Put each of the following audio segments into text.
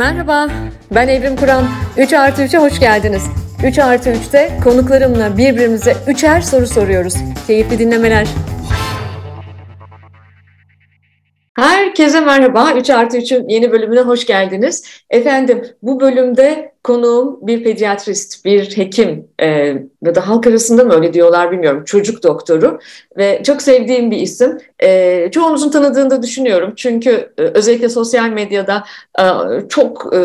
Merhaba, ben Evrim Kur'an. 3 artı 3'e hoş geldiniz. 3 artı 3'te konuklarımla birbirimize üçer soru soruyoruz. Keyifli dinlemeler. Herkese merhaba. 3 artı 3'ün yeni bölümüne hoş geldiniz. Efendim bu bölümde konuğum bir pediatrist, bir hekim e, ya da halk arasında mı öyle diyorlar bilmiyorum. Çocuk doktoru ve çok sevdiğim bir isim. E, çoğunuzun tanıdığını da düşünüyorum. Çünkü e, özellikle sosyal medyada e, çok e,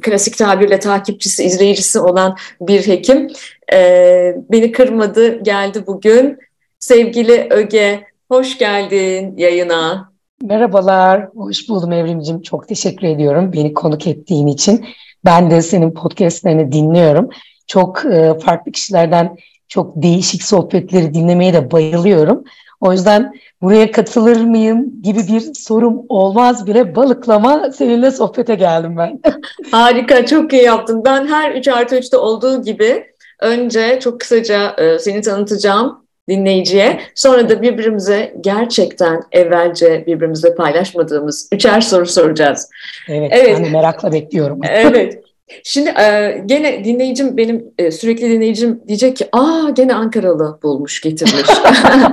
klasik tabirle takipçisi, izleyicisi olan bir hekim. E, beni kırmadı, geldi bugün. Sevgili Öge, hoş geldin yayına. Merhabalar, hoş buldum Evrimcim. Çok teşekkür ediyorum beni konuk ettiğin için. Ben de senin podcastlerini dinliyorum. Çok e, farklı kişilerden çok değişik sohbetleri dinlemeye de bayılıyorum. O yüzden buraya katılır mıyım gibi bir sorum olmaz bile balıklama seninle sohbete geldim ben. Harika, çok iyi yaptın. Ben her 3 artı 3'te olduğu gibi önce çok kısaca e, seni tanıtacağım dinleyiciye. Sonra da birbirimize gerçekten evvelce birbirimizle paylaşmadığımız üçer soru soracağız. Evet, evet. ben de merakla bekliyorum. evet. Şimdi e, gene dinleyicim benim e, sürekli dinleyicim diyecek ki aa gene Ankaralı bulmuş getirmiş.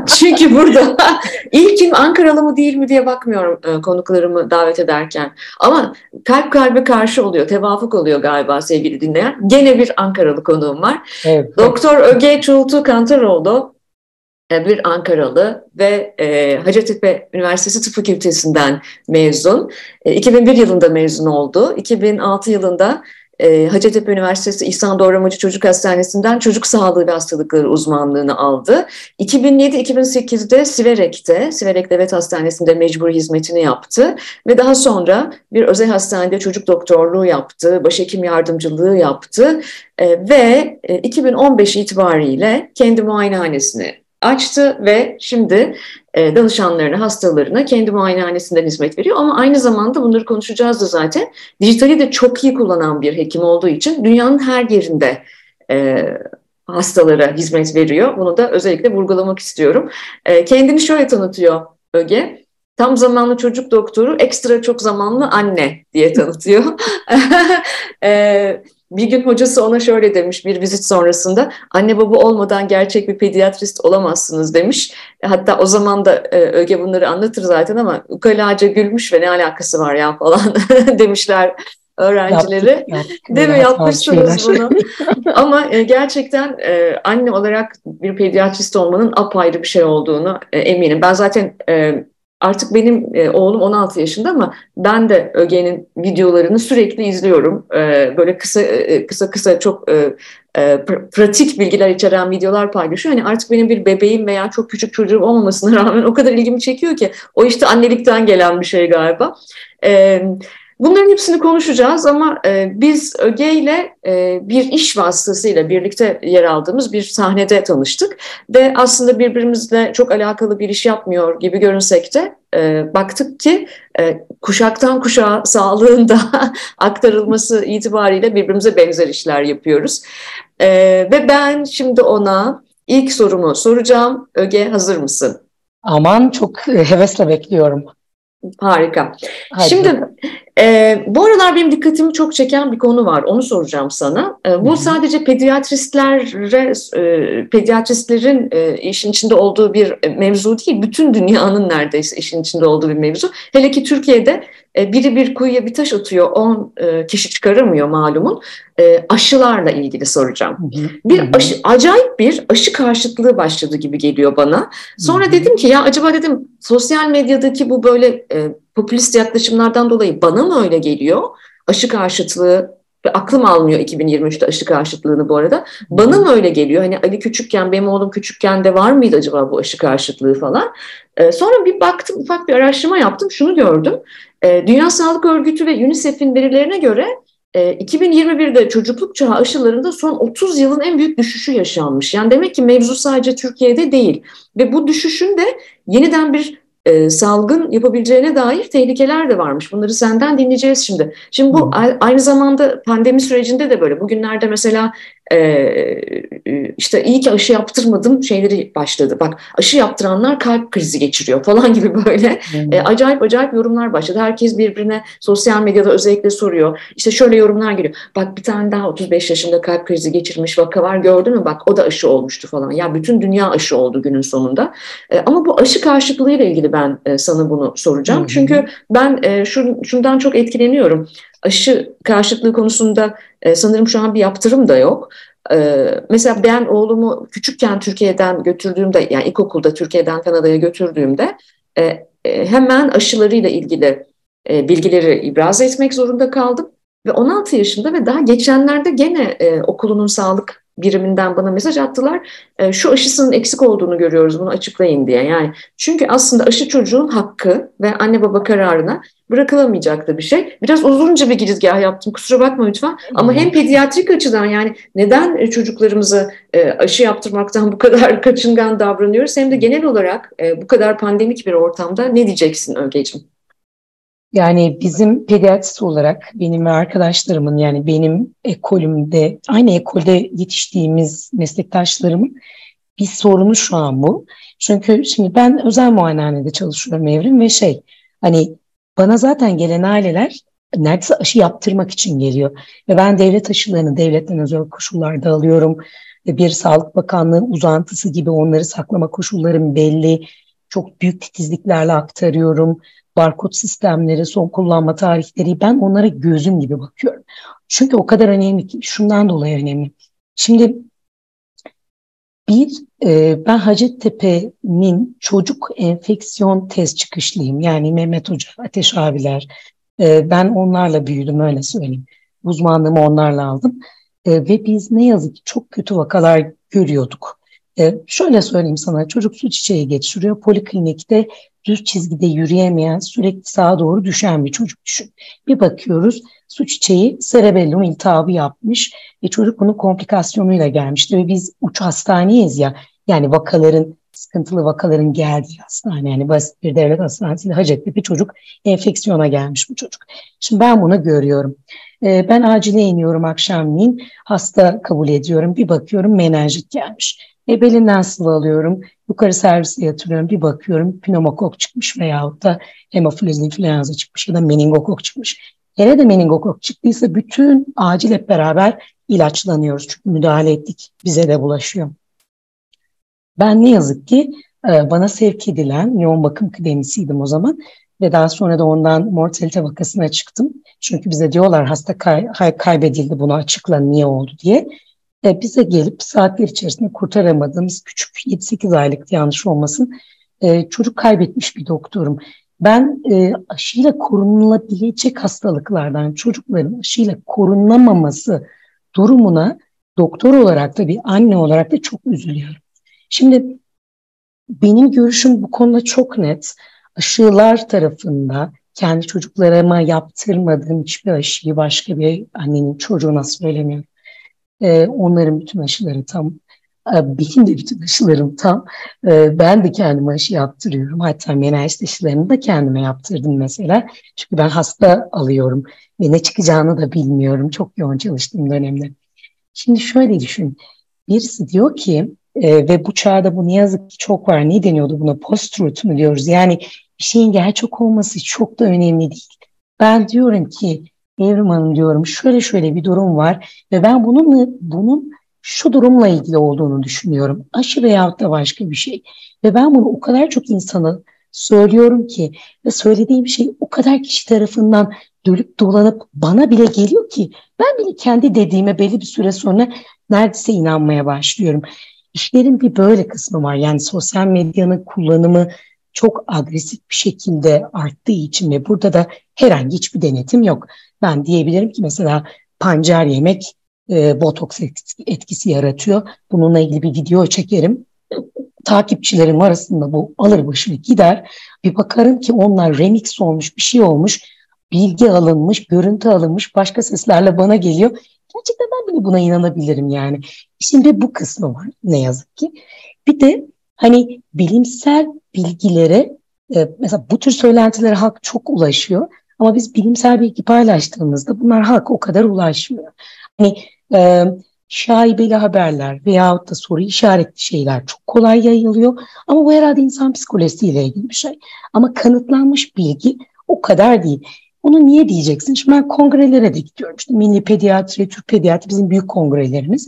Çünkü burada ilkim Ankaralı mı değil mi diye bakmıyorum e, konuklarımı davet ederken. Ama kalp kalbe karşı oluyor, tevafuk oluyor galiba sevgili dinleyen. Gene bir Ankaralı konuğum var. Evet, Doktor Öge Çultu Kantaroğlu bir Ankaralı ve e, Hacettepe Üniversitesi Tıp Fakültesinden mezun. E, 2001 yılında mezun oldu. 2006 yılında e, Hacettepe Üniversitesi İhsan Doğramacı Çocuk Hastanesi'nden çocuk sağlığı ve hastalıkları uzmanlığını aldı. 2007-2008'de Siverek'te, Siverek Devlet Hastanesi'nde mecbur hizmetini yaptı ve daha sonra bir özel hastanede çocuk doktorluğu yaptı, başhekim yardımcılığı yaptı e, ve e, 2015 itibariyle kendi muayenehanesini açtı ve şimdi e, danışanlarına, hastalarına kendi muayenehanesinden hizmet veriyor. Ama aynı zamanda bunları konuşacağız da zaten. Dijitali de çok iyi kullanan bir hekim olduğu için dünyanın her yerinde e, hastalara hizmet veriyor. Bunu da özellikle vurgulamak istiyorum. E, kendini şöyle tanıtıyor Öge. Tam zamanlı çocuk doktoru, ekstra çok zamanlı anne diye tanıtıyor. e, bir gün hocası ona şöyle demiş bir vizit sonrasında anne baba olmadan gerçek bir pediatrist olamazsınız demiş. Hatta o zaman da e, Öge bunları anlatır zaten ama ukalaca gülmüş ve ne alakası var ya falan demişler öğrencileri. Yaptık, yaptık. Değil mi? Yapmışsınız bunu. Ama e, gerçekten e, anne olarak bir pediatrist olmanın apayrı bir şey olduğunu e, eminim. Ben zaten Artık benim e, oğlum 16 yaşında ama ben de Öge'nin videolarını sürekli izliyorum. E, böyle kısa e, kısa kısa çok e, e, pratik bilgiler içeren videolar paylaşıyor. Hani artık benim bir bebeğim veya çok küçük çocuğum olmamasına rağmen o kadar ilgimi çekiyor ki o işte annelikten gelen bir şey galiba. Evet. Bunların hepsini konuşacağız ama e, biz Öge ile e, bir iş vasıtasıyla birlikte yer aldığımız bir sahnede tanıştık ve aslında birbirimizle çok alakalı bir iş yapmıyor gibi görünsek de e, baktık ki e, kuşaktan kuşağa sağlığında aktarılması itibariyle birbirimize benzer işler yapıyoruz. E, ve ben şimdi ona ilk sorumu soracağım. Öge hazır mısın? Aman çok hevesle bekliyorum. Harika. Hadi. Şimdi e, bu aralar benim dikkatimi çok çeken bir konu var. Onu soracağım sana. E, bu Hı-hı. sadece pediatristlere, e, pediatristlerin e, işin içinde olduğu bir mevzu değil. Bütün dünyanın neredeyse işin içinde olduğu bir mevzu. Hele ki Türkiye'de biri bir kuyuya bir taş atıyor, on e, kişi çıkaramıyor malumun. E, aşılarla ilgili soracağım. Bir aşı, acayip bir aşı karşıtlığı başladı gibi geliyor bana. Sonra dedim ki ya acaba dedim sosyal medyadaki bu böyle popülist yaklaşımlardan dolayı bana mı öyle geliyor? Aşı karşıtlığı ve aklım almıyor 2023'te aşı karşıtlığını bu arada. Bana mı öyle geliyor? Hani Ali küçükken, benim oğlum küçükken de var mıydı acaba bu aşı karşıtlığı falan? Ee, sonra bir baktım, ufak bir araştırma yaptım, şunu gördüm. Ee, Dünya Sağlık Örgütü ve UNICEF'in verilerine göre 2021'de e, çocukluk çağı aşılarında son 30 yılın en büyük düşüşü yaşanmış. Yani demek ki mevzu sadece Türkiye'de değil. Ve bu düşüşün de yeniden bir e, salgın yapabileceğine dair tehlikeler de varmış. Bunları senden dinleyeceğiz şimdi. Şimdi bu aynı zamanda pandemi sürecinde de böyle. Bugünlerde mesela işte iyi ki aşı yaptırmadım şeyleri başladı. Bak aşı yaptıranlar kalp krizi geçiriyor falan gibi böyle hmm. acayip acayip yorumlar başladı. Herkes birbirine sosyal medyada özellikle soruyor. İşte şöyle yorumlar geliyor. Bak bir tane daha 35 yaşında kalp krizi geçirmiş vaka var gördün mü? Bak o da aşı olmuştu falan. Ya bütün dünya aşı oldu günün sonunda. Ama bu aşı karşıtlığıyla ilgili ben sana bunu soracağım. Hmm. Çünkü ben şundan çok etkileniyorum aşı karşıtlığı konusunda e, sanırım şu an bir yaptırım da yok. E, mesela ben oğlumu küçükken Türkiye'den götürdüğümde yani ilkokulda Türkiye'den Kanada'ya götürdüğümde e, e, hemen aşılarıyla ilgili e, bilgileri ibraz etmek zorunda kaldım. Ve 16 yaşında ve daha geçenlerde gene e, okulunun sağlık biriminden bana mesaj attılar. E, şu aşısının eksik olduğunu görüyoruz bunu açıklayın diye. Yani çünkü aslında aşı çocuğun hakkı ve anne baba kararına bırakılamayacak da bir şey. Biraz uzunca bir girizgah yaptım kusura bakma lütfen. Ama hem pediatrik açıdan yani neden e, çocuklarımıza e, aşı yaptırmaktan bu kadar kaçıngan davranıyoruz hem de genel olarak e, bu kadar pandemik bir ortamda ne diyeceksin Ögeciğim? Yani bizim pediatrist olarak benim ve arkadaşlarımın yani benim ekolümde aynı ekolde yetiştiğimiz meslektaşlarımın bir sorunu şu an bu. Çünkü şimdi ben özel muayenehanede çalışıyorum Evrim ve şey hani bana zaten gelen aileler neredeyse aşı yaptırmak için geliyor. Ve ben devlet aşılarını devletten özel koşullarda alıyorum. Bir Sağlık Bakanlığı uzantısı gibi onları saklama koşullarım belli. Çok büyük titizliklerle aktarıyorum barkod sistemleri, son kullanma tarihleri ben onlara gözüm gibi bakıyorum. Çünkü o kadar önemli ki şundan dolayı önemli. Şimdi bir, e, ben Hacettepe'nin çocuk enfeksiyon test çıkışlıyım. Yani Mehmet Hoca, Ateş abiler. E, ben onlarla büyüdüm öyle söyleyeyim. Uzmanlığımı onlarla aldım. E, ve biz ne yazık ki çok kötü vakalar görüyorduk. Şöyle söyleyeyim sana, çocuk su çiçeği geçiriyor. Poliklinikte düz çizgide yürüyemeyen, sürekli sağa doğru düşen bir çocuk düşün. Bir bakıyoruz su çiçeği cerebellum iltihabı yapmış ve çocuk bunun komplikasyonuyla gelmişti ve biz uç hastaneyiz ya yani vakaların sıkıntılı vakaların geldiği hastane yani basit bir devlet hastanesi Hacettepe çocuk enfeksiyona gelmiş bu çocuk. Şimdi ben bunu görüyorum. Ee, ben acile iniyorum akşamleyin hasta kabul ediyorum bir bakıyorum menenjit gelmiş. E, belinden sıvı alıyorum yukarı servise yatırıyorum bir bakıyorum pneumokok çıkmış veyahut da hemofiliz influenza çıkmış ya da meningokok çıkmış. Hele de meningokok çıktıysa bütün acil hep beraber ilaçlanıyoruz. Çünkü müdahale ettik bize de bulaşıyor. Ben ne yazık ki e, bana sevk edilen yoğun bakım klinisiydim o zaman ve daha sonra da ondan mortalite vakasına çıktım. Çünkü bize diyorlar hasta kay kaybedildi bunu açıkla niye oldu diye. E, bize gelip saatler içerisinde kurtaramadığımız küçük 7-8 aylık yanlış olmasın e, çocuk kaybetmiş bir doktorum. Ben e, aşıyla korunulabilecek hastalıklardan çocukların aşıyla korunamaması durumuna doktor olarak da bir anne olarak da çok üzülüyorum. Şimdi benim görüşüm bu konuda çok net. Aşılar tarafında kendi çocuklarıma yaptırmadığım hiçbir aşıyı başka bir annenin çocuğuna söylemiyorum. Ee, onların bütün aşıları tam ee, benim de bütün aşılarım tam. Ee, ben de kendime aşı yaptırıyorum. Hatta menenjit aşılarını da kendime yaptırdım mesela. Çünkü ben hasta alıyorum ve ne çıkacağını da bilmiyorum. Çok yoğun çalıştığım dönemde. Şimdi şöyle düşün. Birisi diyor ki e, ve bu çağda bu ne yazık ki çok var. Ne deniyordu buna? Post-truth mu diyoruz? Yani bir şeyin gerçek olması çok da önemli değil. Ben diyorum ki Evrim Hanım diyorum şöyle şöyle bir durum var ve ben bunun bunun şu durumla ilgili olduğunu düşünüyorum. Aşı veyahut da başka bir şey. Ve ben bunu o kadar çok insana söylüyorum ki ve söylediğim şey o kadar kişi tarafından dönüp dolanıp bana bile geliyor ki ben bile kendi dediğime belli bir süre sonra neredeyse inanmaya başlıyorum. İşlerin bir böyle kısmı var. Yani sosyal medyanın kullanımı çok agresif bir şekilde arttığı için ve burada da herhangi hiçbir denetim yok. Ben diyebilirim ki mesela pancar yemek e, botoks etkisi yaratıyor. Bununla ilgili bir video çekerim. Takipçilerim arasında bu alır başını gider. Bir bakarım ki onlar remix olmuş bir şey olmuş. Bilgi alınmış, görüntü alınmış, başka seslerle bana geliyor. Gerçekten ben bile buna inanabilirim yani. Şimdi bu kısmı var ne yazık ki. Bir de hani bilimsel bilgilere e, mesela bu tür söylentilere halk çok ulaşıyor. Ama biz bilimsel bilgi paylaştığımızda bunlar halk o kadar ulaşmıyor. Hani e, şaibeli haberler veyahut da soru işaretli şeyler çok kolay yayılıyor. Ama bu herhalde insan psikolojisiyle ilgili bir şey. Ama kanıtlanmış bilgi o kadar değil. Onu niye diyeceksin? Şimdi ben kongrelere de gidiyorum. İşte Milli Pediatri, Türk Pediatri bizim büyük kongrelerimiz.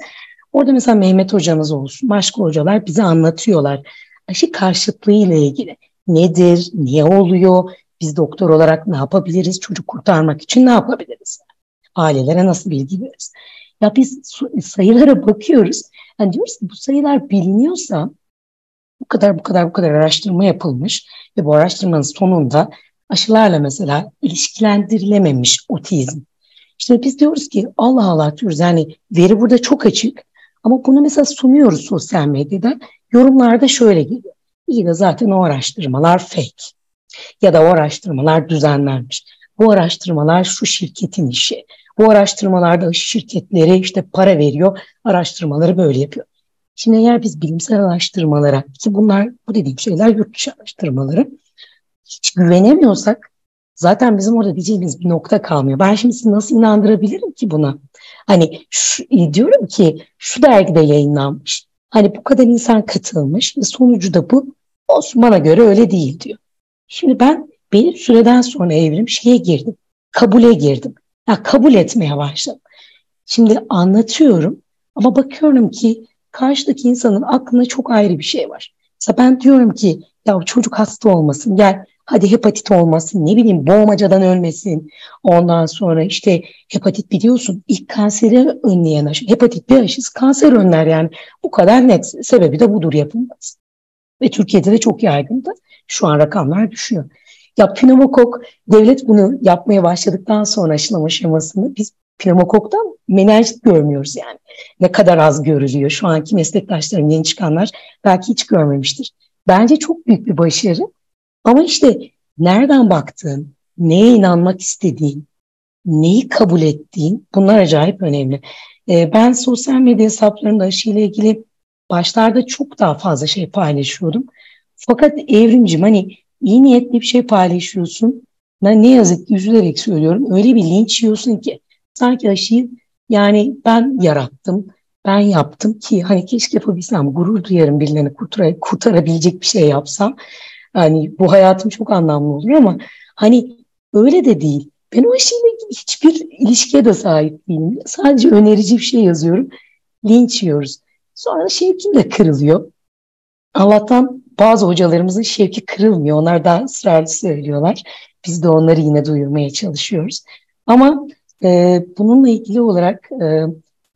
Orada mesela Mehmet hocamız olsun, başka hocalar bize anlatıyorlar. Aşı karşıtlığı ile ilgili nedir, niye oluyor, biz doktor olarak ne yapabiliriz, çocuk kurtarmak için ne yapabiliriz? Ailelere nasıl bilgi veririz? Ya biz sayılara bakıyoruz. Yani diyoruz ki bu sayılar biliniyorsa bu kadar bu kadar bu kadar araştırma yapılmış ve bu araştırmanın sonunda aşılarla mesela ilişkilendirilememiş otizm. İşte biz diyoruz ki Allah Allah diyoruz yani veri burada çok açık ama bunu mesela sunuyoruz sosyal medyada. Yorumlarda şöyle geliyor. İyi de zaten o araştırmalar fake. Ya da o araştırmalar düzenlenmiş. Bu araştırmalar şu şirketin işi. Bu araştırmalarda aşı şirketleri işte para veriyor, araştırmaları böyle yapıyor. Şimdi eğer biz bilimsel araştırmalara ki bunlar bu dediğim şeyler yurt dışı araştırmaları hiç güvenemiyorsak zaten bizim orada diyeceğimiz bir nokta kalmıyor. Ben şimdi sizi nasıl inandırabilirim ki buna? Hani şu, e, diyorum ki şu dergide yayınlanmış. Hani bu kadar insan katılmış ve sonucu da bu. Olsun bana göre öyle değil diyor. Şimdi ben bir süreden sonra evrim şeye girdim. Kabule girdim. Ya kabul etmeye başladım. Şimdi anlatıyorum ama bakıyorum ki karşıdaki insanın aklında çok ayrı bir şey var. Mesela ben diyorum ki ya çocuk hasta olmasın gel hadi hepatit olmasın ne bileyim boğmacadan ölmesin. Ondan sonra işte hepatit biliyorsun ilk kanseri önleyen aşı. Hepatit bir aşısı kanser önler yani. Bu kadar net. Sebebi de budur yapılmaz. Ve Türkiye'de de çok yaygındı. Şu an rakamlar düşüyor. Ya pneumokok devlet bunu yapmaya başladıktan sonra aşılama şemasını biz pneumokoktan menenjit görmüyoruz yani. Ne kadar az görülüyor. Şu anki meslektaşlarım yeni çıkanlar belki hiç görmemiştir. Bence çok büyük bir başarı. Ama işte nereden baktığın, neye inanmak istediğin, neyi kabul ettiğin bunlar acayip önemli. Ee, ben sosyal medya hesaplarında aşıyla ilgili başlarda çok daha fazla şey paylaşıyordum. Fakat evrimcim hani iyi niyetli bir şey paylaşıyorsun. Ben ne yazık ki üzülerek söylüyorum. Öyle bir linç yiyorsun ki sanki aşıyı yani ben yarattım, ben yaptım ki hani keşke yapabilsem gurur duyarım birilerini kurtar kurtarabilecek bir şey yapsam. Hani bu hayatım çok anlamlı olur ama hani öyle de değil. Ben o aşıyla hiçbir ilişkiye de sahip değilim. Sadece önerici bir şey yazıyorum. Linç yiyoruz. Sonra şevkim de kırılıyor. Allah'tan bazı hocalarımızın şevki kırılmıyor. Onlar daha ısrarlı söylüyorlar. Biz de onları yine duyurmaya çalışıyoruz. Ama e, bununla ilgili olarak e,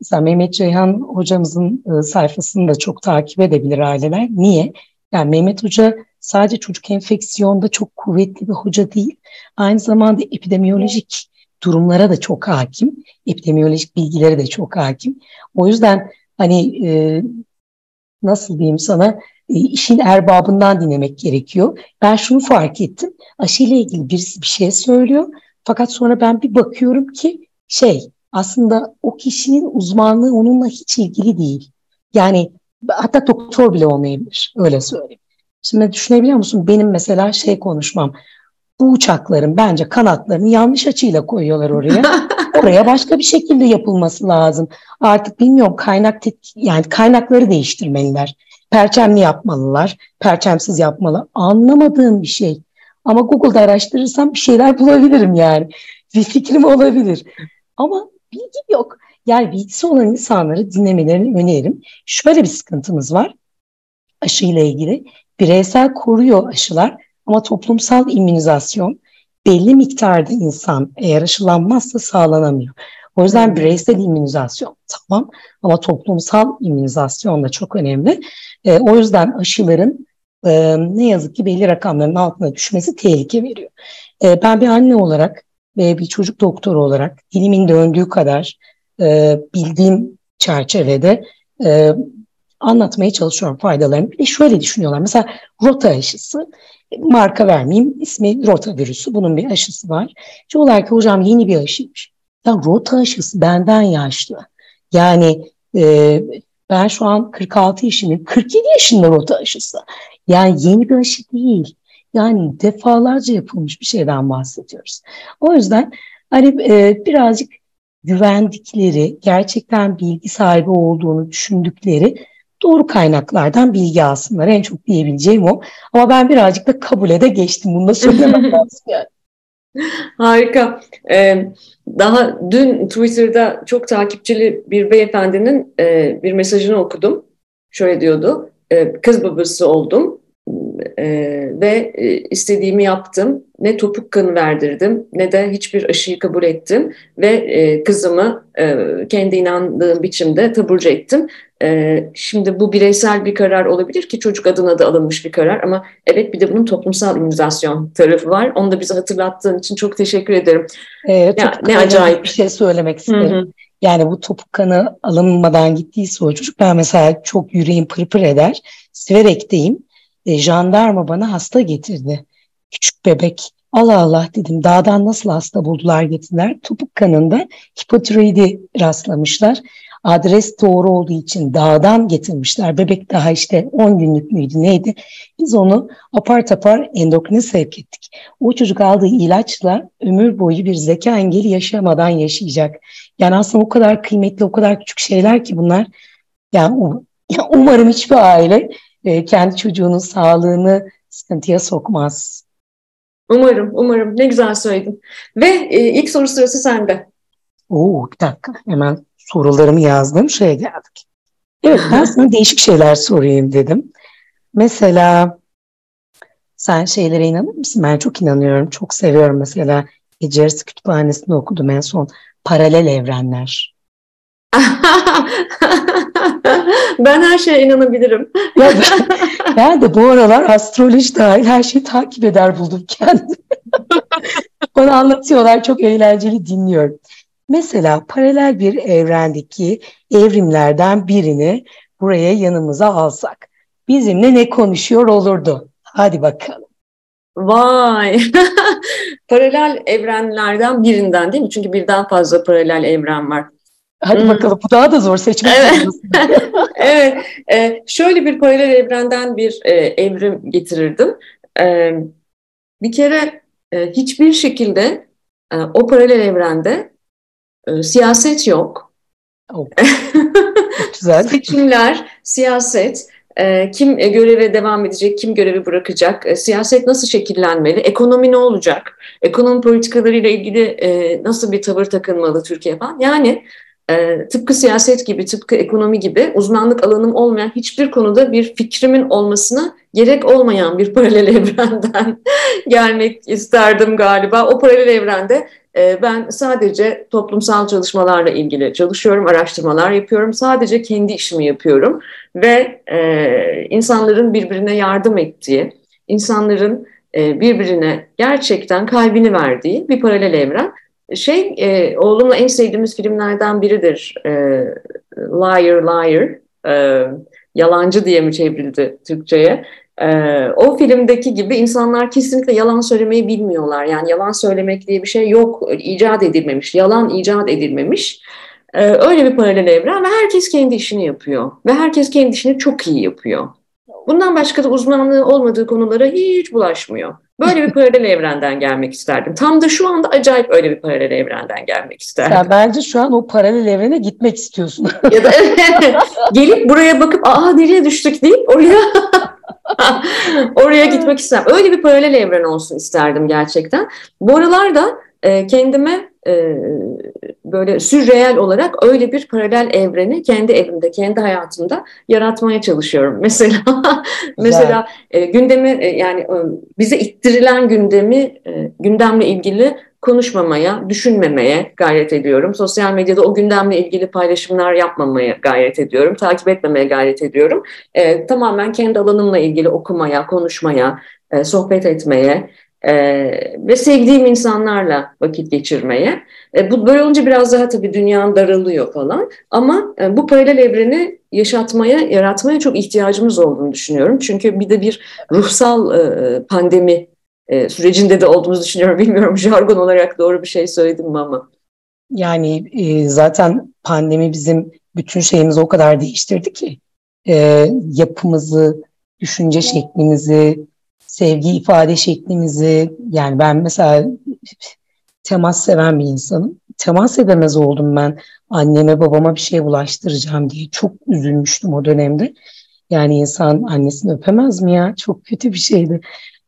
mesela Mehmet Ceyhan hocamızın e, sayfasını da çok takip edebilir aileler. Niye? Yani Mehmet Hoca sadece çocuk enfeksiyonda çok kuvvetli bir hoca değil. Aynı zamanda epidemiyolojik durumlara da çok hakim. Epidemiyolojik bilgilere de çok hakim. O yüzden hani e, nasıl diyeyim sana işin erbabından dinlemek gerekiyor. Ben şunu fark ettim. Aşıyla ilgili birisi bir şey söylüyor. Fakat sonra ben bir bakıyorum ki şey aslında o kişinin uzmanlığı onunla hiç ilgili değil. Yani hatta doktor bile olmayabilir. Öyle söyleyeyim. Şimdi düşünebiliyor musun? Benim mesela şey konuşmam. Bu uçakların bence kanatlarını yanlış açıyla koyuyorlar oraya. oraya başka bir şekilde yapılması lazım. Artık bilmiyorum kaynak yani kaynakları değiştirmeliler. Perçemli yapmalılar, perçemsiz yapmalı. Anlamadığım bir şey. Ama Google'da araştırırsam bir şeyler bulabilirim yani. Bir fikrim olabilir. Ama bilgi yok. Yani bilgisi olan insanları dinlemelerini öneririm. Şöyle bir sıkıntımız var aşıyla ilgili. Bireysel koruyor aşılar ama toplumsal immünizasyon belli miktarda insan eğer aşılanmazsa sağlanamıyor. O yüzden bireysel immünizasyon tamam ama toplumsal immünizasyon da çok önemli. E, o yüzden aşıların e, ne yazık ki belli rakamların altına düşmesi tehlike veriyor. E, ben bir anne olarak ve bir çocuk doktoru olarak dilimin döndüğü kadar e, bildiğim çerçevede e, anlatmaya çalışıyorum faydalarını. Bir de şöyle düşünüyorlar. Mesela rota aşısı, marka vermeyeyim, ismi rota virüsü. Bunun bir aşısı var. Diyorlar ki hocam yeni bir aşıymış. Ya rota aşısı benden yaşlı. Yani e, ben şu an 46 yaşındayım. 47 yaşında rota aşısı. Yani yeni bir aşı değil. Yani defalarca yapılmış bir şeyden bahsediyoruz. O yüzden hani e, birazcık güvendikleri, gerçekten bilgi sahibi olduğunu düşündükleri doğru kaynaklardan bilgi alsınlar. En çok diyebileceğim o. Ama ben birazcık da kabule de geçtim. Bunu da söylemem lazım yani. Harika. Ee, daha dün Twitter'da çok takipçili bir beyefendinin e, bir mesajını okudum. Şöyle diyordu. E, kız babası oldum e, ve e, istediğimi yaptım. Ne topuk kanı verdirdim ne de hiçbir aşıyı kabul ettim ve e, kızımı e, kendi inandığım biçimde taburcu ettim. Şimdi bu bireysel bir karar olabilir ki çocuk adına da alınmış bir karar ama evet bir de bunun toplumsal immünizasyon tarafı var. Onu da bize hatırlattığın için çok teşekkür ederim. E, ya, ne acayip bir şey söylemek isterim. Hı hı. Yani bu topuk kanı alınmadan gittiyse o çocuk ben mesela çok yüreğim pırpır eder. Siverek'teyim e, jandarma bana hasta getirdi. Küçük bebek. Allah Allah dedim dağdan nasıl hasta buldular getirdiler. Topuk kanında hipotiroidi rastlamışlar. Adres doğru olduğu için dağdan getirmişler. Bebek daha işte 10 günlük müydü neydi? Biz onu apar tapar endokrine sevk ettik. O çocuk aldığı ilaçla ömür boyu bir zeka engeli yaşamadan yaşayacak. Yani aslında o kadar kıymetli, o kadar küçük şeyler ki bunlar. Yani umarım hiçbir aile e, kendi çocuğunun sağlığını sıkıntıya sokmaz. Umarım, umarım. Ne güzel söyledin. Ve e, ilk soru sırası sende. Oo, bir dakika. Hemen sorularımı yazdım. Şeye geldik. Evet, ben sana değişik şeyler sorayım dedim. Mesela sen şeylere inanır mısın? Ben çok inanıyorum. Çok seviyorum mesela. Eceris Kütüphanesi'nde okudum en son. Paralel evrenler. ben her şeye inanabilirim. ya ben, ben de bu aralar astroloji dahil her şeyi takip eder buldum kendimi. Bana anlatıyorlar çok eğlenceli dinliyorum. Mesela paralel bir evrendeki evrimlerden birini buraya yanımıza alsak bizimle ne konuşuyor olurdu? Hadi bakalım. Vay! paralel evrenlerden birinden değil mi? Çünkü birden fazla paralel evren var. Hadi hmm. bakalım bu daha da zor seçmek Evet. evet. Ee, şöyle bir paralel evrenden bir e, evrim getirirdim. E, bir kere e, hiçbir şekilde e, o paralel evrende e, siyaset yok. Oh. Güzel. Seçimler, siyaset, e, kim göreve devam edecek, kim görevi bırakacak, e, siyaset nasıl şekillenmeli, ekonomi ne olacak, ekonomi politikalarıyla ilgili e, nasıl bir tavır takınmalı Türkiye falan. Yani e, tıpkı siyaset gibi, tıpkı ekonomi gibi uzmanlık alanım olmayan hiçbir konuda bir fikrimin olmasına gerek olmayan bir paralel evrenden gelmek isterdim galiba. O paralel evrende e, ben sadece toplumsal çalışmalarla ilgili çalışıyorum, araştırmalar yapıyorum. Sadece kendi işimi yapıyorum ve e, insanların birbirine yardım ettiği, insanların e, birbirine gerçekten kalbini verdiği bir paralel evren. Şey, e, oğlumla en sevdiğimiz filmlerden biridir. Liar Liar, yalancı diye mi çevrildi Türkçe'ye? E, o filmdeki gibi insanlar kesinlikle yalan söylemeyi bilmiyorlar. Yani yalan söylemek diye bir şey yok, icat edilmemiş, yalan icat edilmemiş. E, öyle bir paralel evren ve herkes kendi işini yapıyor. Ve herkes kendi işini çok iyi yapıyor. Bundan başka da uzmanlığı olmadığı konulara hiç bulaşmıyor. Böyle bir paralel evrenden gelmek isterdim. Tam da şu anda acayip öyle bir paralel evrenden gelmek isterdim. Sen bence şu an o paralel evrene gitmek istiyorsun. ya da gelip buraya bakıp aa nereye düştük deyip oraya oraya gitmek istemem. Öyle bir paralel evren olsun isterdim gerçekten. Bu aralarda e, kendime e, böyle sürreel olarak öyle bir paralel evreni kendi evimde, kendi hayatımda yaratmaya çalışıyorum. Mesela mesela e, gündemi e, yani e, bize ittirilen gündemi e, gündemle ilgili konuşmamaya, düşünmemeye gayret ediyorum. Sosyal medyada o gündemle ilgili paylaşımlar yapmamaya gayret ediyorum. Takip etmemeye gayret ediyorum. E, tamamen kendi alanımla ilgili okumaya, konuşmaya, e, sohbet etmeye, e, ve sevdiğim insanlarla vakit geçirmeye. E, bu böyle olunca biraz daha tabii dünyanın daralıyor falan. Ama e, bu paralel evreni yaşatmaya, yaratmaya çok ihtiyacımız olduğunu düşünüyorum. Çünkü bir de bir ruhsal e, pandemi e, sürecinde de olduğumuzu düşünüyorum. Bilmiyorum jargon olarak doğru bir şey söyledim mi ama. Yani e, zaten pandemi bizim bütün şeyimizi o kadar değiştirdi ki e, yapımızı, düşünce şeklimizi, sevgi ifade şeklimizi yani ben mesela temas seven bir insanım. temas edemez oldum ben. Anneme babama bir şey bulaştıracağım diye çok üzülmüştüm o dönemde. Yani insan annesini öpemez mi ya? Çok kötü bir şeydi.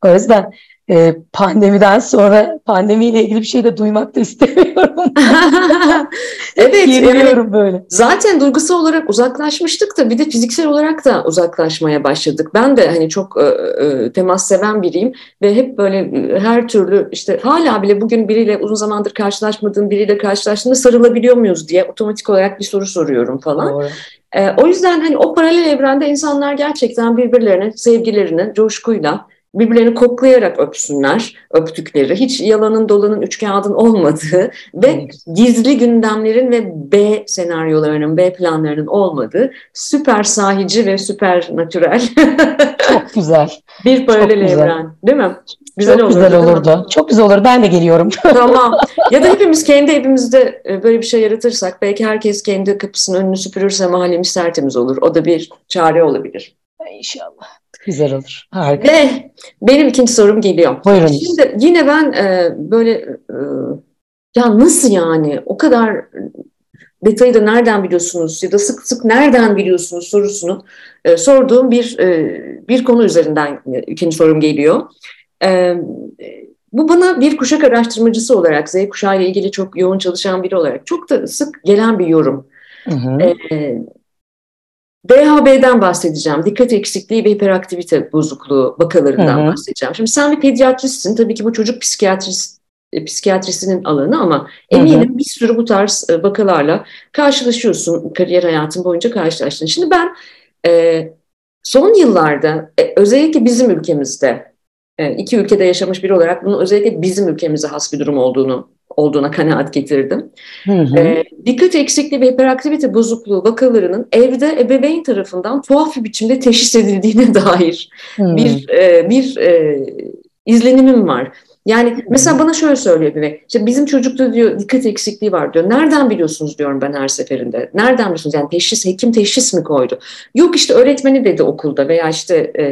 O yüzden e, pandemiden sonra pandemiyle ilgili bir şey de duymak da istemiyorum. evet. yani, böyle. Zaten duygusal olarak uzaklaşmıştık da bir de fiziksel olarak da uzaklaşmaya başladık. Ben de hani çok e, e, temas seven biriyim ve hep böyle e, her türlü işte hala bile bugün biriyle uzun zamandır karşılaşmadığım biriyle karşılaştığımda sarılabiliyor muyuz diye otomatik olarak bir soru soruyorum falan. Doğru. E, o yüzden hani o paralel evrende insanlar gerçekten birbirlerine sevgilerini coşkuyla birbirlerini koklayarak öpsünler, öptükleri, hiç yalanın dolanın üç kağıdın olmadığı ve gizli gündemlerin ve B senaryolarının, B planlarının olmadığı süper sahici ve süper natürel. Çok güzel. bir paralel Çok evren, değil mi? Güzel Çok olurdu, güzel olurdu. Çok güzel olur. Ben de geliyorum. tamam. Ya da hepimiz kendi evimizde e, böyle bir şey yaratırsak belki herkes kendi kapısının önünü süpürürse mahallemiz tertemiz olur. O da bir çare olabilir. İnşallah. Güzel olur. Harika. Ve benim ikinci sorum geliyor. Buyurun. Şimdi yine ben e, böyle e, ya nasıl yani o kadar detayı da nereden biliyorsunuz ya da sık sık nereden biliyorsunuz sorusunu e, sorduğum bir e, bir konu üzerinden e, ikinci sorum geliyor. E, bu bana bir kuşak araştırmacısı olarak, Z kuşağı ile ilgili çok yoğun çalışan biri olarak çok da sık gelen bir yorum. Hı hı. E, DHB'den bahsedeceğim. Dikkat eksikliği ve hiperaktivite bozukluğu vakalarından hı hı. bahsedeceğim. Şimdi sen bir pediatristsin. Tabii ki bu çocuk psikiyatrist, e, psikiyatrisinin alanı ama eminim hı hı. bir sürü bu tarz e, vakalarla karşılaşıyorsun. Kariyer hayatın boyunca karşılaştın. Şimdi ben e, son yıllarda e, özellikle bizim ülkemizde iki ülkede yaşamış biri olarak bunun özellikle bizim ülkemize has bir durum olduğunu olduğuna kanaat getirdim. Hı hı. E, dikkat eksikliği ve hiperaktivite bozukluğu vakalarının evde ebeveyn tarafından tuhaf bir biçimde teşhis edildiğine dair hı. bir e, bir e, izlenimim var. Yani mesela bana şöyle söylüyor bir işte bizim çocukta diyor dikkat eksikliği var diyor. Nereden biliyorsunuz diyorum ben her seferinde. Nereden biliyorsunuz? Yani teşhis, hekim teşhis mi koydu? Yok işte öğretmeni dedi okulda veya işte e,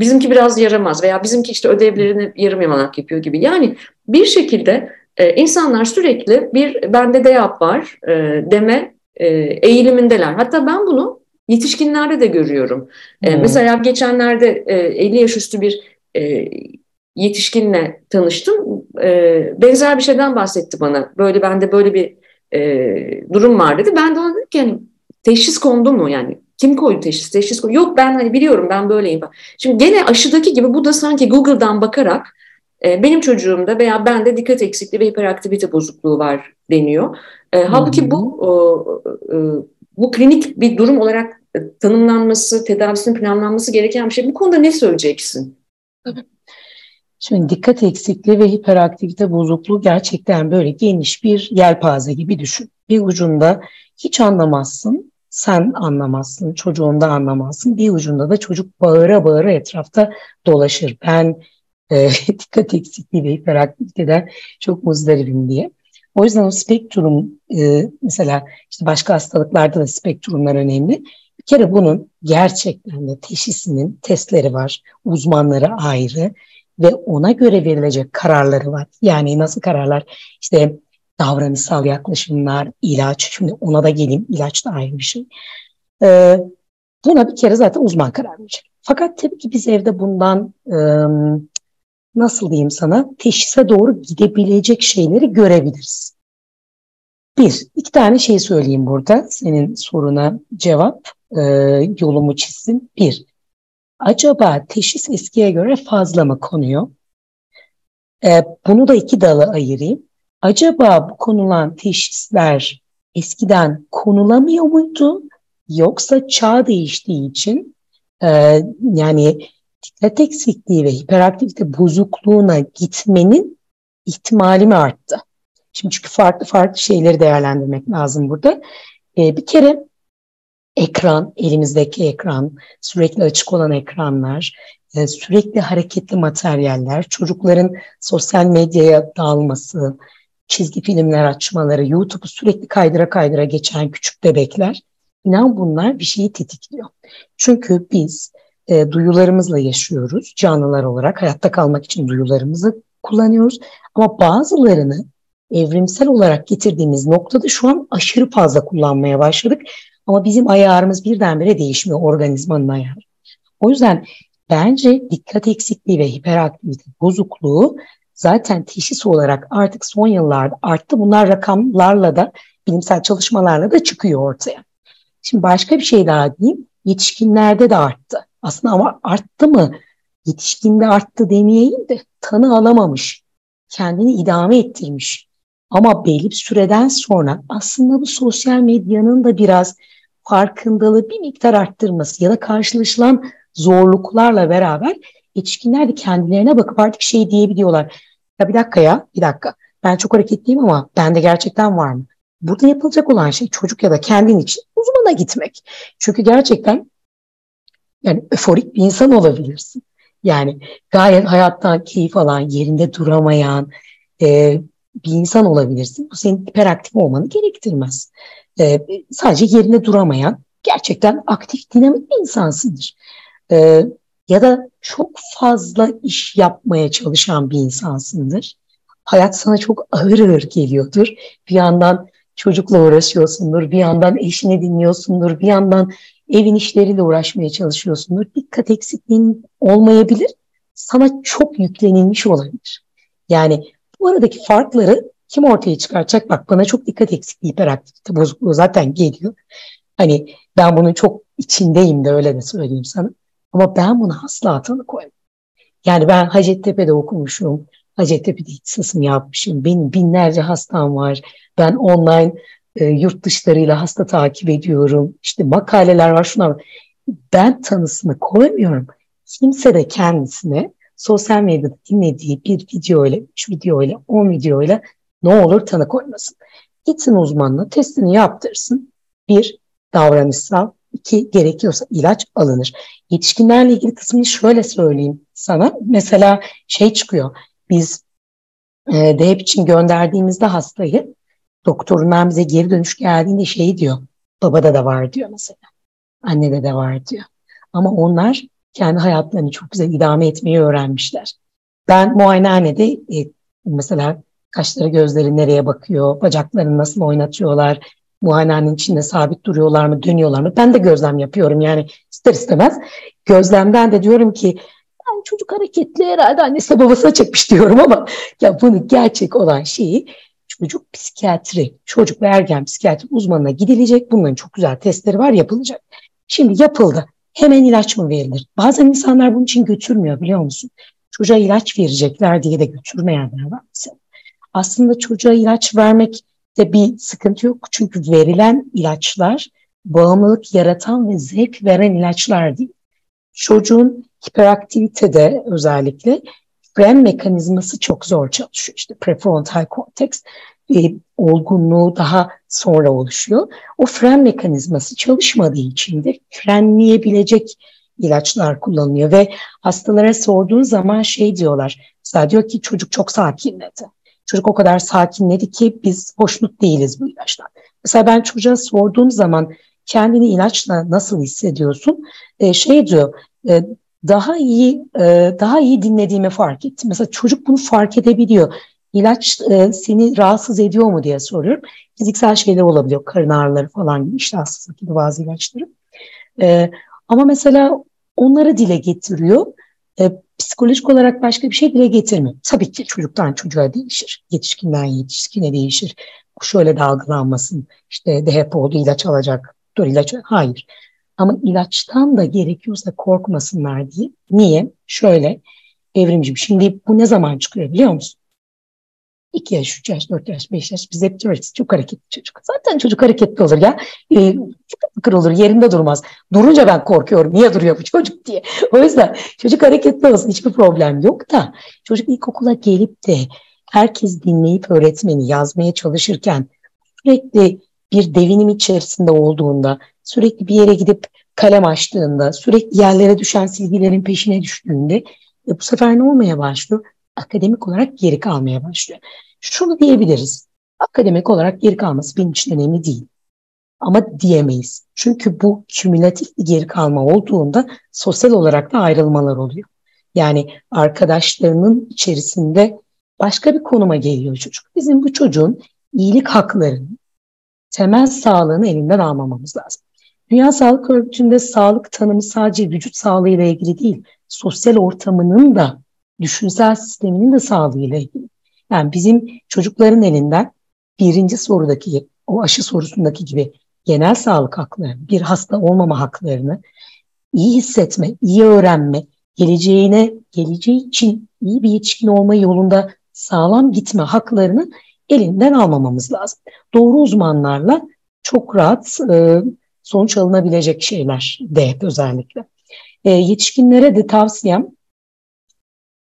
bizimki biraz yaramaz veya bizimki işte ödevlerini yarım yamalak yapıyor gibi. Yani bir şekilde e, insanlar sürekli bir bende de yap var e, deme e, eğilimindeler. Hatta ben bunu yetişkinlerde de görüyorum. E, hmm. Mesela geçenlerde e, 50 yaş üstü bir e, yetişkinle tanıştım. E, benzer bir şeyden bahsetti bana. Böyle bende böyle bir e, durum var dedi. Ben de ona dedim ki yani, teşhis kondu mu yani kim koydu teşhis? Teşhis koydu. Yok ben hani biliyorum ben böyleyim. Şimdi gene aşıdaki gibi bu da sanki Google'dan bakarak e, benim çocuğumda veya bende dikkat eksikliği ve hiperaktivite bozukluğu var deniyor. E, halbuki bu e, bu klinik bir durum olarak tanımlanması, tedavisinin planlanması gereken bir şey. Bu konuda ne söyleyeceksin? Şimdi dikkat eksikliği ve hiperaktivite bozukluğu gerçekten böyle geniş bir yelpaze gibi düşün. Bir ucunda hiç anlamazsın, sen anlamazsın, çocuğun da anlamazsın. Bir ucunda da çocuk bağıra bağıra etrafta dolaşır. Ben e, dikkat eksikliği ve hiperaktiviteden çok muzdaribim diye. O yüzden o spektrum e, mesela işte başka hastalıklarda da spektrumlar önemli. Bir kere bunun gerçekten de teşhisinin testleri var. Uzmanları ayrı ve ona göre verilecek kararları var. Yani nasıl kararlar? İşte davranışsal yaklaşımlar, ilaç. Şimdi ona da geleyim. İlaç da ayrı bir şey. Ee, buna bir kere zaten uzman karar verecek. Fakat tabii ki biz evde bundan ıı, nasıl diyeyim sana teşhise doğru gidebilecek şeyleri görebiliriz. Bir, iki tane şey söyleyeyim burada. Senin soruna cevap e, yolumu çizsin. Bir, acaba teşhis eskiye göre fazla mı konuyor? E, bunu da iki dala ayırayım. Acaba bu konulan teşhisler eskiden konulamıyor muydu? Yoksa çağ değiştiği için e, yani dikkat eksikliği ve hiperaktivite bozukluğuna gitmenin ihtimali mi arttı? Şimdi çünkü farklı farklı şeyleri değerlendirmek lazım burada. Ee, bir kere ekran, elimizdeki ekran, sürekli açık olan ekranlar, e, sürekli hareketli materyaller, çocukların sosyal medyaya dalması, çizgi filmler açmaları, YouTube'u sürekli kaydıra kaydıra geçen küçük bebekler, inan bunlar bir şeyi tetikliyor. Çünkü biz e, duyularımızla yaşıyoruz canlılar olarak. Hayatta kalmak için duyularımızı kullanıyoruz. Ama bazılarını evrimsel olarak getirdiğimiz noktada şu an aşırı fazla kullanmaya başladık. Ama bizim ayarımız birdenbire değişmiyor organizmanın ayarı. O yüzden bence dikkat eksikliği ve hiperaktivite bozukluğu zaten teşhis olarak artık son yıllarda arttı. Bunlar rakamlarla da bilimsel çalışmalarla da çıkıyor ortaya. Şimdi başka bir şey daha diyeyim. Yetişkinlerde de arttı. Aslında ama arttı mı? Yetişkinde arttı demeyeyim de tanı alamamış. Kendini idame ettirmiş. Ama belli bir süreden sonra aslında bu sosyal medyanın da biraz farkındalığı bir miktar arttırması ya da karşılaşılan zorluklarla beraber yetişkinler de kendilerine bakıp artık şey diyebiliyorlar. Ya bir dakika ya bir dakika ben çok hareketliyim ama bende gerçekten var mı? Burada yapılacak olan şey çocuk ya da kendin için uzmana gitmek. Çünkü gerçekten yani öforik bir insan olabilirsin. Yani gayet hayattan keyif alan, yerinde duramayan e, bir insan olabilirsin. Bu senin hiperaktif olmanı gerektirmez. E, sadece yerinde duramayan, gerçekten aktif, dinamik bir insansındır. E, ya da çok fazla iş yapmaya çalışan bir insansındır. Hayat sana çok ağır ağır geliyordur. Bir yandan çocukla uğraşıyorsundur, bir yandan eşini dinliyorsundur, bir yandan evin işleriyle uğraşmaya çalışıyorsundur. Dikkat eksikliğin olmayabilir. Sana çok yüklenilmiş olabilir. Yani bu aradaki farkları kim ortaya çıkaracak? Bak bana çok dikkat eksikliği, hiperaktivite bozukluğu zaten geliyor. Hani ben bunun çok içindeyim de öyle de söyleyeyim sana. Ama ben buna asla tanı. Yani ben Hacettepe'de okumuşum. Hacettepe'de ihtisasımı yapmışım. Benim binlerce hastam var. Ben online e, yurt dışlarıyla hasta takip ediyorum. İşte makaleler var şunlar. Ben tanısını koymuyorum. Kimse de kendisine sosyal medyada dinlediği bir video ile, üç video ile, on video ile ne olur tanı koymasın. Gitsin uzmanına testini yaptırsın. Bir, davranışsal. İki gerekiyorsa ilaç alınır. Yetişkinlerle ilgili kısmını şöyle söyleyeyim sana. Mesela şey çıkıyor. Biz e, DHEP için gönderdiğimizde hastayı doktorundan bize geri dönüş geldiğinde şey diyor. Babada da var diyor mesela. Annede de var diyor. Ama onlar kendi hayatlarını çok güzel idame etmeyi öğrenmişler. Ben muayenehanede e, mesela kaşları gözleri nereye bakıyor, bacaklarını nasıl oynatıyorlar, muayenehanenin içinde sabit duruyorlar mı, dönüyorlar mı? Ben de gözlem yapıyorum yani ister istemez. Gözlemden de diyorum ki yani çocuk hareketli herhalde annesi babasına çekmiş diyorum ama ya bunu gerçek olan şeyi çocuk psikiyatri, çocuk ve ergen psikiyatri uzmanına gidilecek. Bunların çok güzel testleri var yapılacak. Şimdi yapıldı. Hemen ilaç mı verilir? Bazen insanlar bunun için götürmüyor biliyor musun? Çocuğa ilaç verecekler diye de götürmeyenler var. Aslında çocuğa ilaç vermek de bir sıkıntı yok. Çünkü verilen ilaçlar bağımlılık yaratan ve zevk veren ilaçlar değil. Çocuğun hiperaktivitede özellikle fren mekanizması çok zor çalışıyor. İşte prefrontal cortex e, olgunluğu daha sonra oluşuyor. O fren mekanizması çalışmadığı için de frenleyebilecek ilaçlar kullanılıyor ve hastalara sorduğun zaman şey diyorlar. Mesela diyor ki çocuk çok sakinledi. Çocuk o kadar sakinledi ki biz hoşnut değiliz bu ilaçtan. Mesela ben çocuğa sorduğum zaman kendini ilaçla nasıl hissediyorsun? E, şey diyor, e, daha iyi e, daha iyi dinlediğimi fark ettim. Mesela çocuk bunu fark edebiliyor. İlaç e, seni rahatsız ediyor mu diye soruyorum. Fiziksel şeyler olabiliyor. Karın ağrıları falan gibi iştahsızlık gibi bazı ilaçları. E, ama mesela onları dile getiriyor. E, psikolojik olarak başka bir şey dile getirmiyor. Tabii ki çocuktan çocuğa değişir. Yetişkinden yetişkine değişir. Şöyle dalgalanmasın. İşte DHP oldu ilaç alacak. Dur ilaç hayır. Ama ilaçtan da gerekiyorsa korkmasınlar diye. Niye? Şöyle evrimcim şimdi bu ne zaman çıkıyor biliyor musun? 2 yaş, 3 yaş, 4 yaş, 5 yaş biz hep diyoruz çok hareketli çocuk. Zaten çocuk hareketli olur ya. Ee, fıkır olur yerinde durmaz. Durunca ben korkuyorum niye duruyor bu çocuk diye. O yüzden çocuk hareketli olsun hiçbir problem yok da çocuk ilkokula gelip de herkes dinleyip öğretmeni yazmaya çalışırken sürekli bir devinim içerisinde olduğunda sürekli bir yere gidip kalem açtığında, sürekli yerlere düşen silgilerin peşine düştüğünde e, bu sefer ne olmaya başlıyor? Akademik olarak geri kalmaya başlıyor. Şunu diyebiliriz. Akademik olarak geri kalması benim için önemli değil. Ama diyemeyiz. Çünkü bu kümülatif bir geri kalma olduğunda sosyal olarak da ayrılmalar oluyor. Yani arkadaşlarının içerisinde başka bir konuma geliyor çocuk. Bizim bu çocuğun iyilik haklarını, temel sağlığını elinden almamamız lazım. Dünya Sağlık Örgütü'nde sağlık tanımı sadece vücut sağlığıyla ilgili değil, sosyal ortamının da, düşünsel sisteminin de sağlığıyla ilgili. Yani bizim çocukların elinden birinci sorudaki, o aşı sorusundaki gibi genel sağlık haklarını, bir hasta olmama haklarını, iyi hissetme, iyi öğrenme, geleceğine, geleceği için iyi bir yetişkin olma yolunda sağlam gitme haklarını elinden almamamız lazım. Doğru uzmanlarla çok rahat e, sonuç alınabilecek şeyler de özellikle. E, yetişkinlere de tavsiyem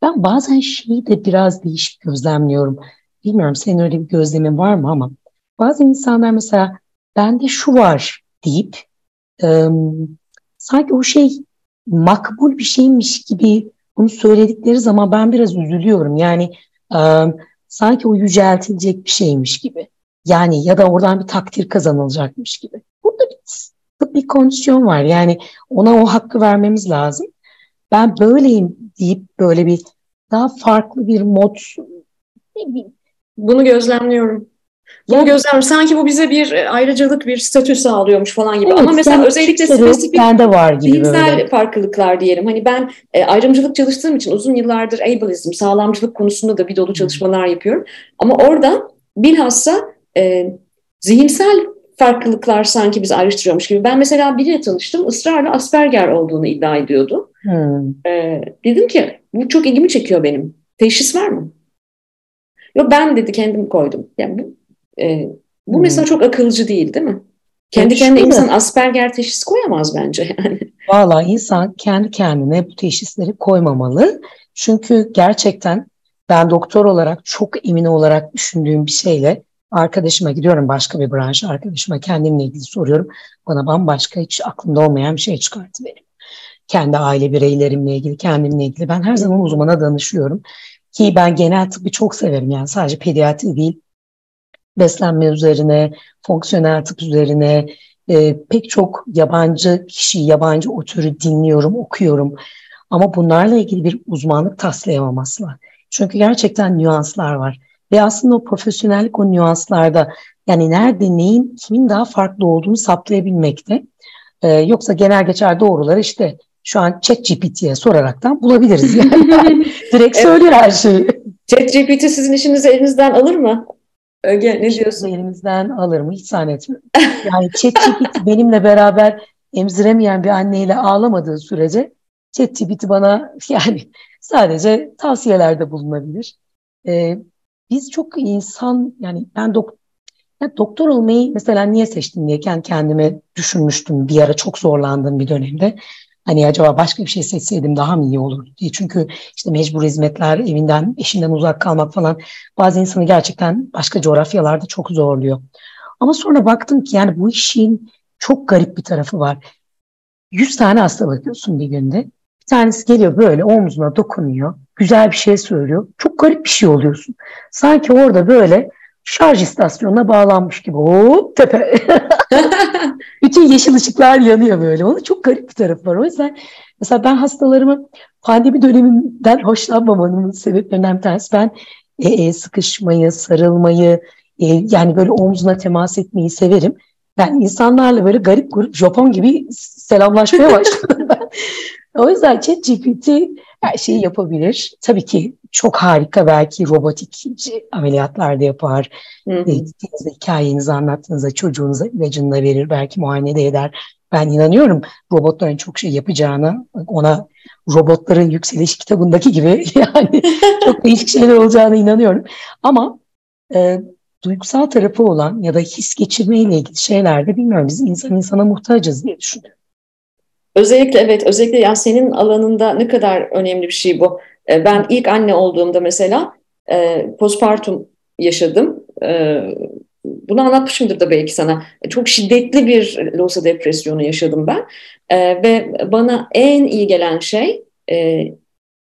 ben bazen şeyi de biraz değişik gözlemliyorum. Bilmiyorum senin öyle bir gözlemin var mı ama bazı insanlar mesela bende şu var deyip e, sanki o şey makbul bir şeymiş gibi bunu söyledikleri zaman ben biraz üzülüyorum. Yani e, sanki o yüceltilecek bir şeymiş gibi. Yani ya da oradan bir takdir kazanılacakmış gibi. Burada bir, bir kondisyon var. Yani ona o hakkı vermemiz lazım. Ben böyleyim deyip böyle bir daha farklı bir mod bunu gözlemliyorum. Bunu yani, gözlemliyorum. Sanki bu bize bir e, ayrıcalık, bir statü sağlıyormuş falan gibi. Evet, Ama mesela özellikle spesifik bende var gibi bilimsel böyle. farklılıklar diyelim. Hani ben e, ayrımcılık çalıştığım için uzun yıllardır ableizm, sağlamcılık konusunda da bir dolu çalışmalar yapıyorum. Ama orada bilhassa e, zihinsel farklılıklar sanki bizi ayrıştırıyormuş gibi. Ben mesela biriyle tanıştım, ısrarla Asperger olduğunu iddia ediyordu. Hmm. E, dedim ki bu çok ilgimi çekiyor benim. Teşhis var mı? Yok ben dedi kendim koydum. Yani bu, e, bu hmm. mesela çok akılcı değil değil mi? Kendi Peki, kendine insan Asperger teşhisi koyamaz bence yani. Valla insan kendi kendine bu teşhisleri koymamalı. Çünkü gerçekten ben doktor olarak çok emin olarak düşündüğüm bir şeyle arkadaşıma gidiyorum başka bir branş arkadaşıma kendimle ilgili soruyorum. Bana bambaşka hiç aklımda olmayan bir şey çıkarttı benim. Kendi aile bireylerimle ilgili, kendimle ilgili. Ben her zaman uzmana danışıyorum. Ki ben genel tıbbı çok severim yani sadece pediatri değil. Beslenme üzerine, fonksiyonel tıp üzerine e, pek çok yabancı kişi, yabancı otürü dinliyorum, okuyorum. Ama bunlarla ilgili bir uzmanlık taslayamam asla. Çünkü gerçekten nüanslar var. Ve aslında o profesyonellik o nüanslarda yani nerede neyin kimin daha farklı olduğunu saptayabilmekte. Ee, yoksa genel geçer doğruları işte şu an ChatGPT'ye soraraktan bulabiliriz. Yani. Direkt söylüyor her şeyi. ChatGPT sizin işinizi elinizden alır mı? Öge ne diyorsun? Elimizden alır mı? Hiç zannetmiyorum. Yani ChatGPT benimle beraber emziremeyen bir anneyle ağlamadığı sürece ChatGPT bana yani sadece tavsiyelerde bulunabilir. Ee, biz çok insan yani ben dok ya doktor olmayı mesela niye seçtim diye kendi kendime düşünmüştüm bir ara çok zorlandığım bir dönemde. Hani acaba başka bir şey seçseydim daha mı iyi olur diye. Çünkü işte mecbur hizmetler, evinden, eşinden uzak kalmak falan bazı insanı gerçekten başka coğrafyalarda çok zorluyor. Ama sonra baktım ki yani bu işin çok garip bir tarafı var. 100 tane hasta bakıyorsun bir günde. Bir tanesi geliyor böyle omzuna dokunuyor. Güzel bir şey söylüyor. Çok garip bir şey oluyorsun. Sanki orada böyle şarj istasyonuna bağlanmış gibi. Hop tepe. Bütün yeşil ışıklar yanıyor böyle. Onun çok garip bir tarafı var. O yüzden mesela ben hastalarımı pandemi döneminden hoşlanmamanın sebeplerinden bir tanesi ben e, e, sıkışmayı, sarılmayı, e, yani böyle omzuna temas etmeyi severim. Ben insanlarla böyle garip grup Japon gibi selamlaşmaya başladım ben. O yüzden ChatGPT her şeyi yapabilir. Tabii ki çok harika belki robotik ameliyatlar da yapar. Hı hı. E, hikayenizi anlattığınızda çocuğunuza ilacını da verir. Belki muayene de eder. Ben inanıyorum robotların çok şey yapacağını, ona robotların yükseliş kitabındaki gibi yani çok değişik şeyler olacağını inanıyorum. Ama e, duygusal tarafı olan ya da his geçirme ile ilgili şeylerde bilmiyorum biz insan insana muhtacız diye düşünüyorum. Özellikle evet, özellikle yani senin alanında ne kadar önemli bir şey bu. E, ben ilk anne olduğumda mesela e, postpartum yaşadım. E, bunu anlatmışımdır da belki sana. Çok şiddetli bir losa depresyonu yaşadım ben. E, ve bana en iyi gelen şey e,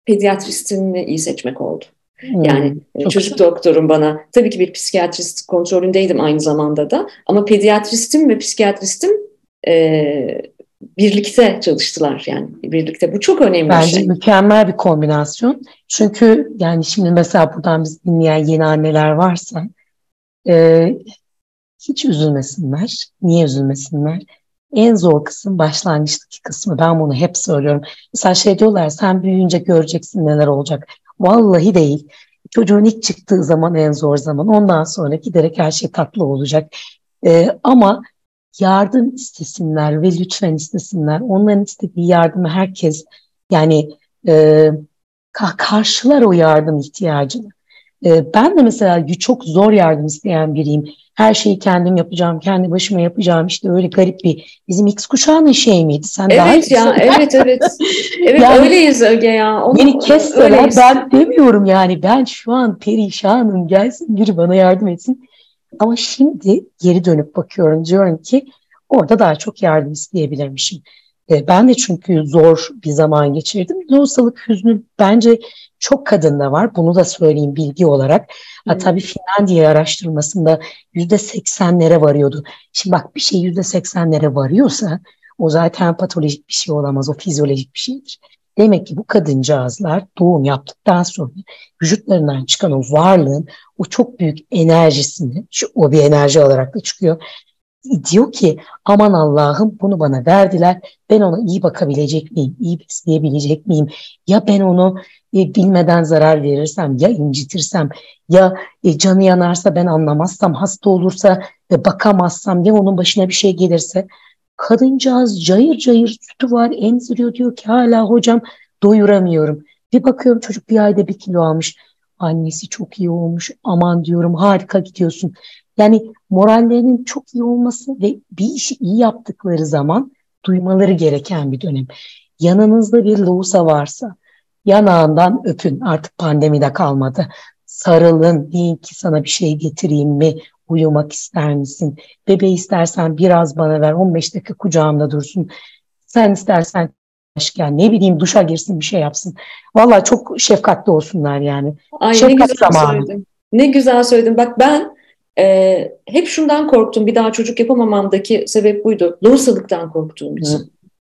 pediatristimi iyi seçmek oldu. Hmm, yani hmm, çocuk güzel. doktorum bana tabii ki bir psikiyatrist kontrolündeydim aynı zamanda da ama pediatristim ve psikiyatristim e, birlikte çalıştılar yani birlikte. Bu çok önemli Bence bir şey. mükemmel bir kombinasyon. Çünkü yani şimdi mesela buradan biz dinleyen yeni anneler varsa e, hiç üzülmesinler. Niye üzülmesinler? En zor kısım başlangıçtaki kısmı. Ben bunu hep söylüyorum. Mesela şey diyorlar sen büyüyünce göreceksin neler olacak. Vallahi değil. Çocuğun ilk çıktığı zaman en zor zaman. Ondan sonra giderek her şey tatlı olacak. Ee, ama yardım istesinler ve lütfen istesinler. Onların istediği yardımı herkes yani e, karşılar o yardım ihtiyacını. E, ben de mesela çok zor yardım isteyen biriyim. Her şeyi kendim yapacağım, kendi başıma yapacağım. İşte öyle garip bir bizim X kuşağının şey miydi? Sen evet daha ya, evet evet. Evet yani, öyleyiz Öge ya. Onu, beni kesseler ben demiyorum yani. Ben şu an perişanım. Gelsin biri bana yardım etsin. Ama şimdi geri dönüp bakıyorum. Diyorum ki orada daha çok yardım isteyebilirmişim. E, ben de çünkü zor bir zaman geçirdim. Lohusalık hüznü bence çok kadında var. Bunu da söyleyeyim bilgi olarak. Hmm. Ha, tabii Finlandiya araştırmasında yüzde seksenlere varıyordu. Şimdi bak bir şey yüzde seksenlere varıyorsa o zaten patolojik bir şey olamaz. O fizyolojik bir şeydir. Demek ki bu kadıncağızlar doğum yaptıktan sonra vücutlarından çıkan o varlığın o çok büyük enerjisini, şu, o bir enerji olarak da çıkıyor. Diyor ki aman Allah'ım bunu bana verdiler. Ben ona iyi bakabilecek miyim? İyi besleyebilecek miyim? Ya ben onu e, bilmeden zarar verirsem, ya incitirsem, ya e, canı yanarsa ben anlamazsam, hasta olursa ve bakamazsam, ya onun başına bir şey gelirse kadıncağız cayır cayır sütü var emziriyor diyor ki hala hocam doyuramıyorum. Bir bakıyorum çocuk bir ayda bir kilo almış. Annesi çok iyi olmuş aman diyorum harika gidiyorsun. Yani morallerinin çok iyi olması ve bir işi iyi yaptıkları zaman duymaları gereken bir dönem. Yanınızda bir loğusa varsa yanağından öpün artık pandemide kalmadı. Sarılın deyin ki sana bir şey getireyim mi? Uyumak ister misin? Bebeği istersen biraz bana ver 15 dakika kucağımda dursun. Sen istersen aşken ne bileyim duşa girsin bir şey yapsın. Valla çok şefkatli olsunlar yani. Ay Şefkat ne güzel zamanı. söyledin. Ne güzel söyledin. Bak ben e, hep şundan korktum. Bir daha çocuk yapamamamdaki sebep buydu. Lohusalıktan korktuğum için. Hı.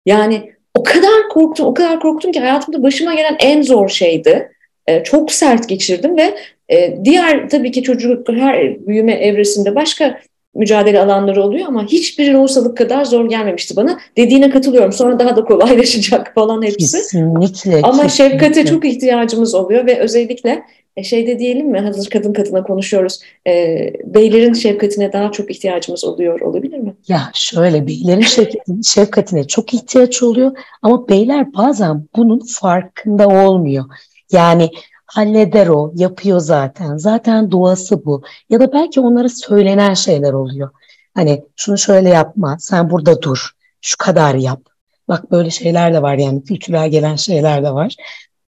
Yani o kadar korktum, o kadar korktum ki hayatımda başıma gelen en zor şeydi. E, çok sert geçirdim ve e, diğer tabii ki çocuk her büyüme evresinde başka mücadele alanları oluyor ama hiçbir lohusalık kadar zor gelmemişti bana. Dediğine katılıyorum. Sonra daha da kolaylaşacak falan hepsi. Kesinlikle. Ama kesinlikle. şefkate çok ihtiyacımız oluyor ve özellikle e, şeyde diyelim mi hazır kadın kadına konuşuyoruz. E, beylerin şefkatine daha çok ihtiyacımız oluyor olabilir mi? Ya şöyle beylerin şefkatine çok ihtiyaç oluyor ama beyler bazen bunun farkında olmuyor. Yani halleder o, yapıyor zaten. Zaten duası bu. Ya da belki onlara söylenen şeyler oluyor. Hani şunu şöyle yapma, sen burada dur, şu kadar yap. Bak böyle şeyler de var yani kültürel gelen şeyler de var.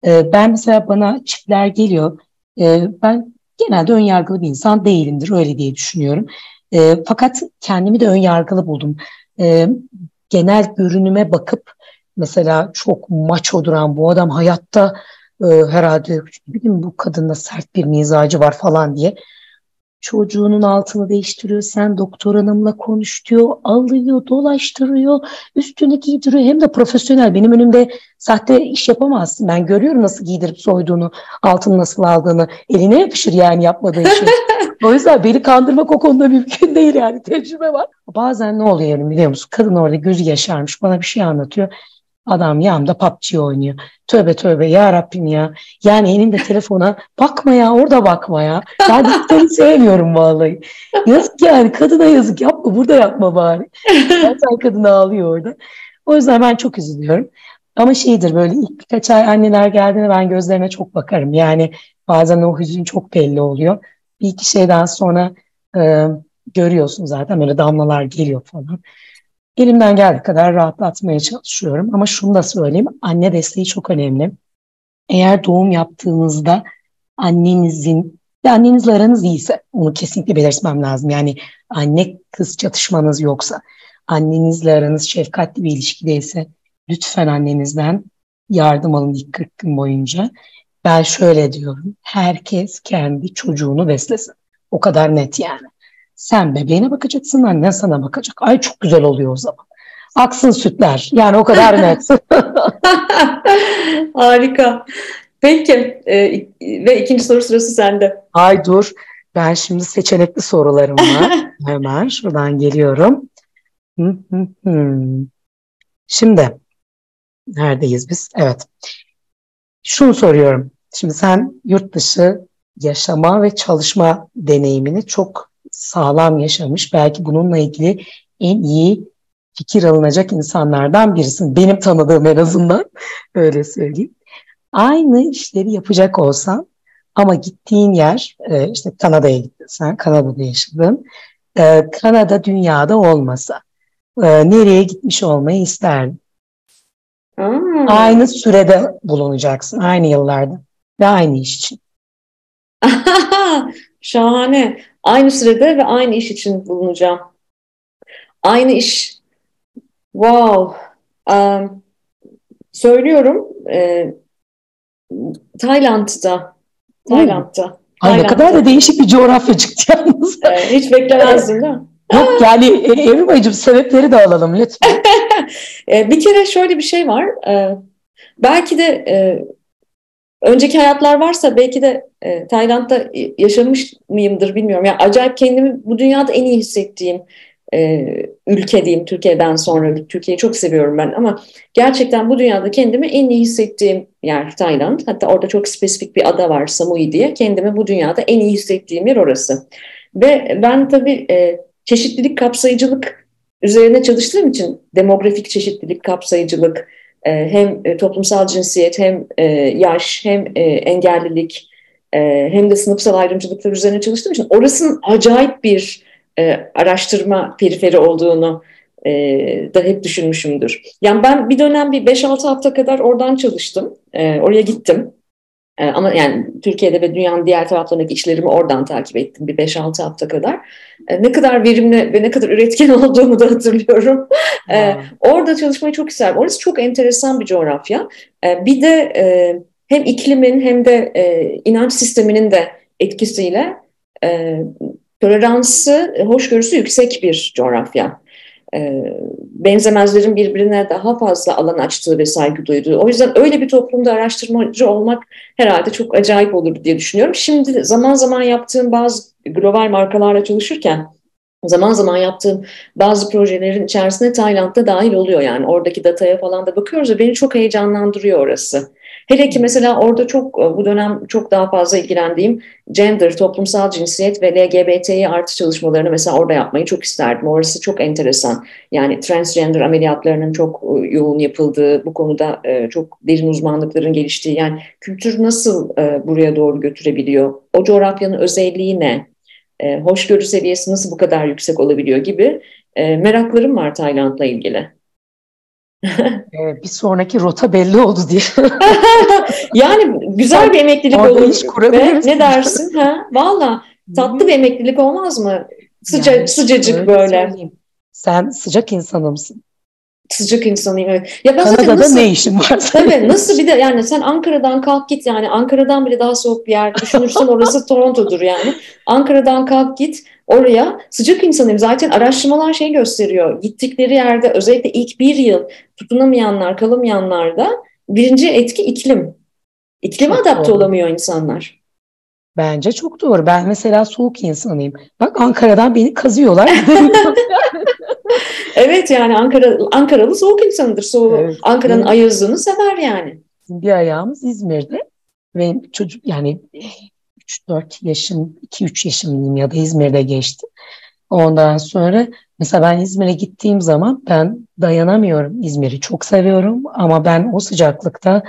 Ee, ben mesela bana çiftler geliyor. Ee, ben genelde ön yargılı bir insan değilimdir öyle diye düşünüyorum. Ee, fakat kendimi de ön yargılı buldum. Ee, genel görünüme bakıp mesela çok maço duran bu adam hayatta e, herhalde bileyim bu kadında sert bir mizacı var falan diye çocuğunun altını değiştiriyor. Sen doktor hanımla konuş diyor. Alıyor, dolaştırıyor. Üstünü giydiriyor. Hem de profesyonel. Benim önümde sahte iş yapamazsın. Ben görüyorum nasıl giydirip soyduğunu, altını nasıl aldığını. Eline yapışır yani yapmadığı şey. o yüzden beni kandırmak o konuda mümkün değil yani. Tecrübe var. Bazen ne oluyor biliyor musun? Kadın orada gözü yaşarmış. Bana bir şey anlatıyor. Adam yanımda PUBG oynuyor. Tövbe tövbe ya Rabbim ya. Yani elinde telefona bakma ya orada bakma ya. Ben seni sevmiyorum vallahi. Yazık yani kadına yazık yapma burada yapma bari. Zaten kadın ağlıyor orada. O yüzden ben çok üzülüyorum. Ama şeydir böyle ilk birkaç ay anneler geldiğinde ben gözlerine çok bakarım. Yani bazen o hüzün çok belli oluyor. Bir iki şeyden sonra e, görüyorsun zaten böyle damlalar geliyor falan. Elimden geldiği kadar rahatlatmaya çalışıyorum. Ama şunu da söyleyeyim, anne desteği çok önemli. Eğer doğum yaptığınızda annenizin ve annenizle aranız iyiyse onu kesinlikle belirtmem lazım. Yani anne kız çatışmanız yoksa, annenizle aranız şefkatli bir ilişkideyse lütfen annenizden yardım alın ilk 40 gün boyunca. Ben şöyle diyorum, herkes kendi çocuğunu beslesin. O kadar net yani. Sen bebeğine bakacaksın, annen sana bakacak. Ay çok güzel oluyor o zaman. aksın sütler. Yani o kadar net. Harika. Peki e, ve ikinci soru sırası sende. Ay dur ben şimdi seçenekli sorularım var. Hemen şuradan geliyorum. Şimdi neredeyiz biz? Evet. Şunu soruyorum. Şimdi sen yurt dışı yaşama ve çalışma deneyimini çok sağlam yaşamış. Belki bununla ilgili en iyi fikir alınacak insanlardan birisin. Benim tanıdığım en azından öyle söyleyeyim. Aynı işleri yapacak olsan ama gittiğin yer e, işte Kanada'ya gittin sen, Kanada'da yaşadın. E, Kanada dünyada olmasa e, nereye gitmiş olmayı isterdin? Hmm. Aynı sürede bulunacaksın, aynı yıllarda ve aynı iş için. Şahane. Aynı sürede ve aynı iş için bulunacağım. Aynı iş. Wow. Um, söylüyorum. E, Tayland'da. Tayland'da. Ay ne kadar da değişik bir coğrafya çıktı yalnız. E, hiç beklemezdim değil mi? Yok yani e, Evrim Ayıcım sebepleri de alalım lütfen. E, bir kere şöyle bir şey var. E, belki de önceki hayatlar varsa belki de Tayland'da yaşamış mıyımdır bilmiyorum. Yani acayip kendimi bu dünyada en iyi hissettiğim e, ülke diyeyim Türkiye'den sonra. Türkiye'yi çok seviyorum ben ama gerçekten bu dünyada kendimi en iyi hissettiğim yer Tayland. Hatta orada çok spesifik bir ada var Samui diye. Kendimi bu dünyada en iyi hissettiğim yer orası. Ve ben tabii e, çeşitlilik, kapsayıcılık üzerine çalıştığım için demografik çeşitlilik, kapsayıcılık, e, hem e, toplumsal cinsiyet, hem e, yaş, hem e, engellilik, hem de sınıfsal ayrımcılıklar üzerine çalıştığım için orasının acayip bir araştırma periferi olduğunu da hep düşünmüşümdür. Yani ben bir dönem bir 5-6 hafta kadar oradan çalıştım. Oraya gittim. Ama yani Türkiye'de ve dünyanın diğer taraflarındaki işlerimi oradan takip ettim bir 5-6 hafta kadar. Ne kadar verimli ve ne kadar üretken olduğumu da hatırlıyorum. E, orada çalışmayı çok isterim. Orası çok enteresan bir coğrafya. E, bir de e, hem iklimin hem de e, inanç sisteminin de etkisiyle e, toleransı, e, hoşgörüsü yüksek bir coğrafya. E, benzemezlerin birbirine daha fazla alan açtığı ve saygı duyduğu. O yüzden öyle bir toplumda araştırmacı olmak herhalde çok acayip olur diye düşünüyorum. Şimdi zaman zaman yaptığım bazı global markalarla çalışırken zaman zaman yaptığım bazı projelerin içerisinde Tayland'da dahil oluyor yani oradaki dataya falan da bakıyoruz ve beni çok heyecanlandırıyor orası. Hele ki mesela orada çok e, bu dönem çok daha fazla ilgilendiğim gender, toplumsal cinsiyet ve LGBT'yi artı çalışmalarını mesela orada yapmayı çok isterdim. Orası çok enteresan. Yani transgender ameliyatlarının çok e, yoğun yapıldığı, bu konuda e, çok derin uzmanlıkların geliştiği, yani kültür nasıl buraya doğru götürebiliyor? O coğrafyanın özelliği ne? Hoşgörü seviyesi nasıl bu kadar yüksek olabiliyor gibi meraklarım var Tayland'la ilgili. bir sonraki rota belli oldu diye. yani güzel bir emeklilik olur. Iş kurabiliriz. Ne dersin? Ha? Valla tatlı bir emeklilik olmaz mı? Sıca, yani, sıcacık böyle. Söyleyeyim. Sen sıcak insanı mısın? Sıcak insanıyım evet. Ya ben Kanada'da nasıl, ne işin var? Tabii nasıl bir de yani sen Ankara'dan kalk git yani Ankara'dan bile daha soğuk bir yer düşünürsen orası Toronto'dur yani. Ankara'dan kalk git oraya sıcak insanıyım. Zaten araştırmalar şey gösteriyor. Gittikleri yerde özellikle ilk bir yıl tutunamayanlar, kalamayanlar da birinci etki iklim. İklime çok adapte doğru. olamıyor insanlar. Bence çok doğru. Ben mesela soğuk insanıyım. Bak Ankara'dan beni kazıyorlar. evet yani Ankara Ankaralı soğuk insanıdır. Soğuk, evet. Ankara'nın ayazını sever yani. Bir ayağımız İzmir'de ve çocuk yani 3-4 yaşım, 2-3 yaşım ya da İzmir'de geçti. Ondan sonra mesela ben İzmir'e gittiğim zaman ben dayanamıyorum. İzmir'i çok seviyorum ama ben o sıcaklıkta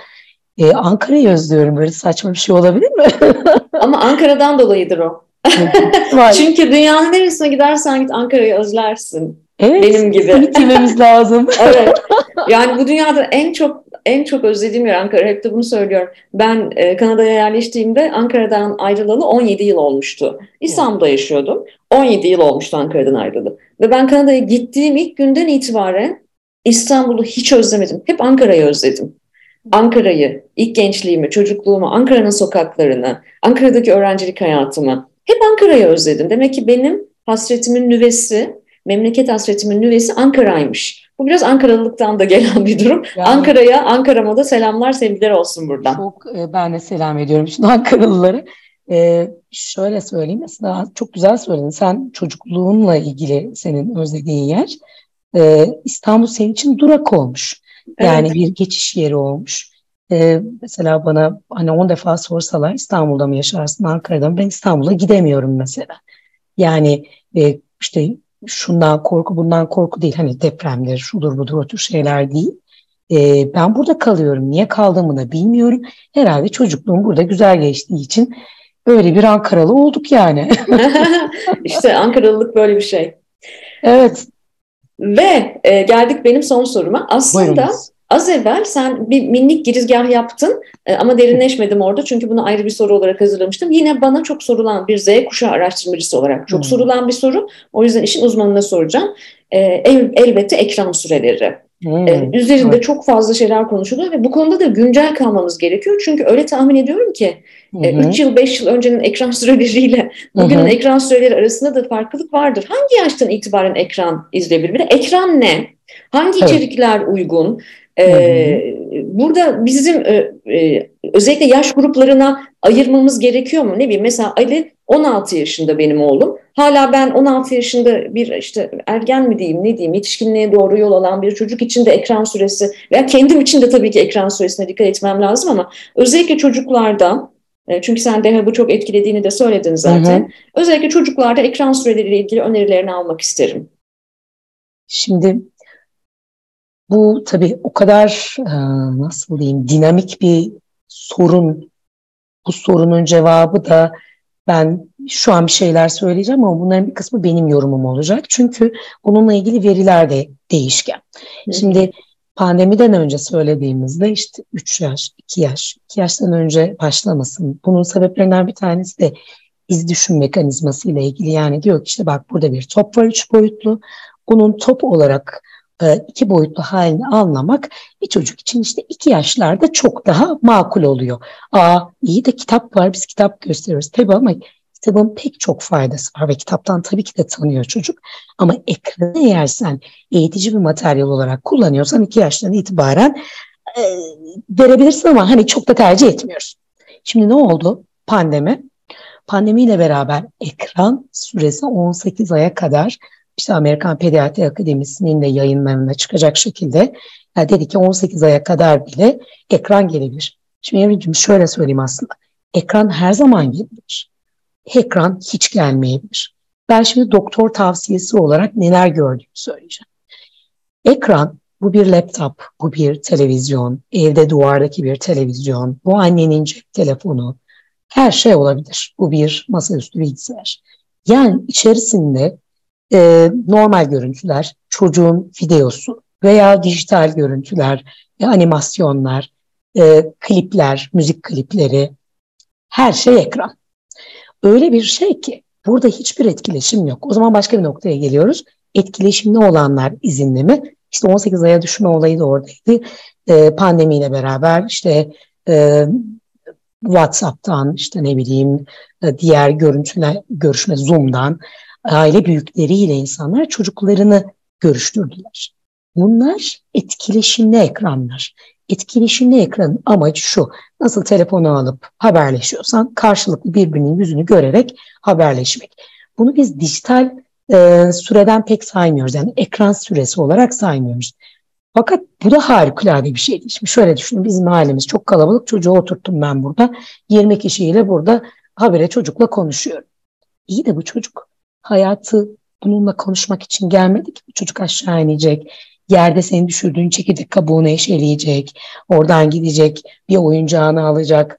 e, Ankara'yı özlüyorum. Böyle saçma bir şey olabilir mi? ama Ankara'dan dolayıdır o. Çünkü dünyanın neresine gidersen git Ankara'yı özlersin. Evet, Benim gibi. Gitmemiz lazım. evet. Yani bu dünyada en çok en çok özlediğim yer Ankara. Hep de bunu söylüyorum. Ben e, Kanada'ya yerleştiğimde Ankara'dan ayrılalı 17 yıl olmuştu. İstanbul'da yaşıyordum. 17 yıl olmuştu Ankara'dan ayrılalı. Ve ben Kanada'ya gittiğim ilk günden itibaren İstanbul'u hiç özlemedim. Hep Ankara'yı özledim. Ankara'yı, ilk gençliğimi, çocukluğumu, Ankara'nın sokaklarını, Ankara'daki öğrencilik hayatımı hep Ankara'yı özledim. Demek ki benim hasretimin nüvesi, memleket hasretimin nüvesi Ankara'ymış. Bu biraz Ankaralılıktan da gelen bir durum. Yani, Ankara'ya, Ankara'ma da selamlar, sevgiler olsun buradan. Çok e, ben de selam ediyorum şimdi Ankaralıları. Ee, şöyle söyleyeyim mesela çok güzel söyledin. Sen çocukluğunla ilgili senin özlediğin yer e, İstanbul senin için durak olmuş. Yani evet. bir geçiş yeri olmuş. Ee, mesela bana hani 10 defa sorsalar İstanbul'da mı yaşarsın Ankara'da mı ben İstanbul'a gidemiyorum mesela. Yani e, işte şundan korku bundan korku değil hani depremdir şudur budur o tür şeyler değil. Ee, ben burada kalıyorum. Niye kaldığımı da bilmiyorum. Herhalde çocukluğum burada güzel geçtiği için Öyle bir Ankaralı olduk yani. İşte Ankaralılık böyle bir şey. Evet. Ve e, geldik benim son soruma. Aslında Buyurunuz. Az evvel sen bir minik girizgah yaptın e, ama derinleşmedim orada çünkü bunu ayrı bir soru olarak hazırlamıştım. Yine bana çok sorulan bir Z kuşağı araştırmacısı olarak çok hmm. sorulan bir soru. O yüzden işin uzmanına soracağım. E, el, elbette ekran süreleri. Hmm. Ee, üzerinde evet. çok fazla şeyler konuşuluyor ve bu konuda da güncel kalmamız gerekiyor. Çünkü öyle tahmin ediyorum ki 3 yıl 5 yıl öncenin ekran süreleriyle bugünün ekran süreleri arasında da farklılık vardır. Hangi yaştan itibaren ekran izleyebilir? Bir de ekran ne? Hangi evet. içerikler uygun? Ee, burada bizim e, e, özellikle yaş gruplarına ayırmamız gerekiyor mu? Ne bileyim mesela Ali 16 yaşında benim oğlum. Hala ben 16 yaşında bir işte ergen mi diyeyim ne diyeyim yetişkinliğe doğru yol alan bir çocuk için de ekran süresi veya kendim için de tabii ki ekran süresine dikkat etmem lazım ama özellikle çocuklarda e, çünkü sen de bu çok etkilediğini de söyledin zaten. Hı hı. Özellikle çocuklarda ekran süreleriyle ilgili önerilerini almak isterim. Şimdi bu tabii o kadar e, nasıl diyeyim dinamik bir sorun. Bu sorunun cevabı da ben şu an bir şeyler söyleyeceğim ama bunların bir kısmı benim yorumum olacak. Çünkü bununla ilgili veriler de değişken. Hı. Şimdi pandemiden önce söylediğimizde işte 3 yaş, 2 yaş, 2 yaştan önce başlamasın. Bunun sebeplerinden bir tanesi de iz düşüm mekanizması ile ilgili. Yani diyor ki işte bak burada bir top var 3 boyutlu. Bunun top olarak iki boyutlu halini anlamak bir çocuk için işte iki yaşlarda çok daha makul oluyor. Aa iyi de kitap var biz kitap gösteriyoruz tabii ama kitabın pek çok faydası var ve kitaptan tabii ki de tanıyor çocuk. Ama ekranı eğer sen eğitici bir materyal olarak kullanıyorsan iki yaştan itibaren e, verebilirsin ama hani çok da tercih etmiyoruz. Şimdi ne oldu? Pandemi. Pandemiyle beraber ekran süresi 18 aya kadar işte Amerikan Pediatri Akademisi'nin de yayınlarına çıkacak şekilde yani dedi ki 18 aya kadar bile ekran gelebilir. Şimdi Evrimciğim şöyle söyleyeyim aslında. Ekran her zaman gelebilir. Ekran hiç gelmeyebilir. Ben şimdi doktor tavsiyesi olarak neler gördüğümü söyleyeceğim. Ekran bu bir laptop, bu bir televizyon, evde duvardaki bir televizyon, bu annenin cep telefonu, her şey olabilir. Bu bir masaüstü bilgisayar. Yani içerisinde e, normal görüntüler, çocuğun videosu veya dijital görüntüler, e, animasyonlar, e, klipler, müzik klipleri, her şey ekran. Öyle bir şey ki burada hiçbir etkileşim yok. O zaman başka bir noktaya geliyoruz. Etkileşimli olanlar izinli mi? İşte 18 aya düşme olayı da oradaydı. E, pandemiyle beraber işte e, WhatsApp'tan işte ne bileyim e, diğer görüntüler görüşme Zoom'dan aile büyükleriyle insanlar çocuklarını görüştürdüler. Bunlar etkileşimli ekranlar. Etkileşimli ekranın amacı şu. Nasıl telefonu alıp haberleşiyorsan karşılıklı birbirinin yüzünü görerek haberleşmek. Bunu biz dijital e, süreden pek saymıyoruz. Yani ekran süresi olarak saymıyoruz. Fakat bu da harikulade bir şey. Şimdi şöyle düşünün bizim ailemiz çok kalabalık. Çocuğu oturttum ben burada. 20 kişiyle burada habere çocukla konuşuyorum. İyi de bu çocuk hayatı bununla konuşmak için gelmedik. Bu çocuk aşağı inecek. Yerde senin düşürdüğün çekirdek kabuğunu eşeleyecek. Oradan gidecek. Bir oyuncağını alacak.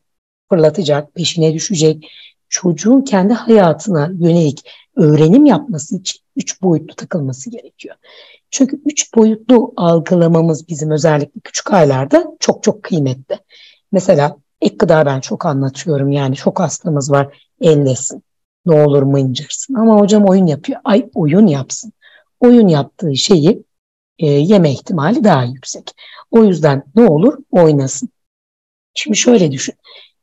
Fırlatacak. Peşine düşecek. Çocuğun kendi hayatına yönelik öğrenim yapması için üç boyutlu takılması gerekiyor. Çünkü üç boyutlu algılamamız bizim özellikle küçük aylarda çok çok kıymetli. Mesela ek gıda ben çok anlatıyorum yani çok hastamız var ellesin ne olur mıncırsın. Ama hocam oyun yapıyor. Ay oyun yapsın. Oyun yaptığı şeyi e, yeme ihtimali daha yüksek. O yüzden ne olur oynasın. Şimdi şöyle düşün.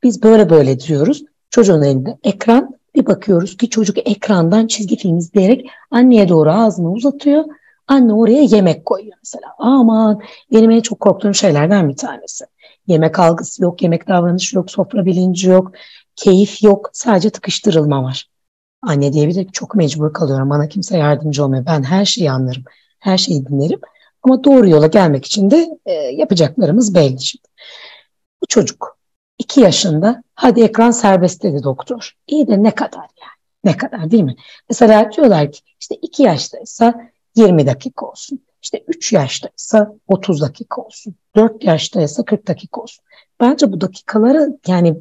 Biz böyle böyle diyoruz. Çocuğun elinde ekran. Bir bakıyoruz ki çocuk ekrandan çizgi film izleyerek anneye doğru ağzını uzatıyor. Anne oraya yemek koyuyor mesela. Aman benim en çok korktuğum şeylerden bir tanesi. Yemek algısı yok, yemek davranışı yok, sofra bilinci yok, keyif yok. Sadece tıkıştırılma var. Anne diyebilir çok mecbur kalıyorum. Bana kimse yardımcı olmuyor. Ben her şeyi anlarım. Her şeyi dinlerim. Ama doğru yola gelmek için de e, yapacaklarımız belli şimdi. Bu çocuk iki yaşında hadi ekran serbest dedi doktor. İyi de ne kadar yani? Ne kadar değil mi? Mesela diyorlar ki işte iki yaştaysa 20 dakika olsun. İşte 3 yaştaysa 30 dakika olsun. 4 yaştaysa 40 dakika olsun. Bence bu dakikalara yani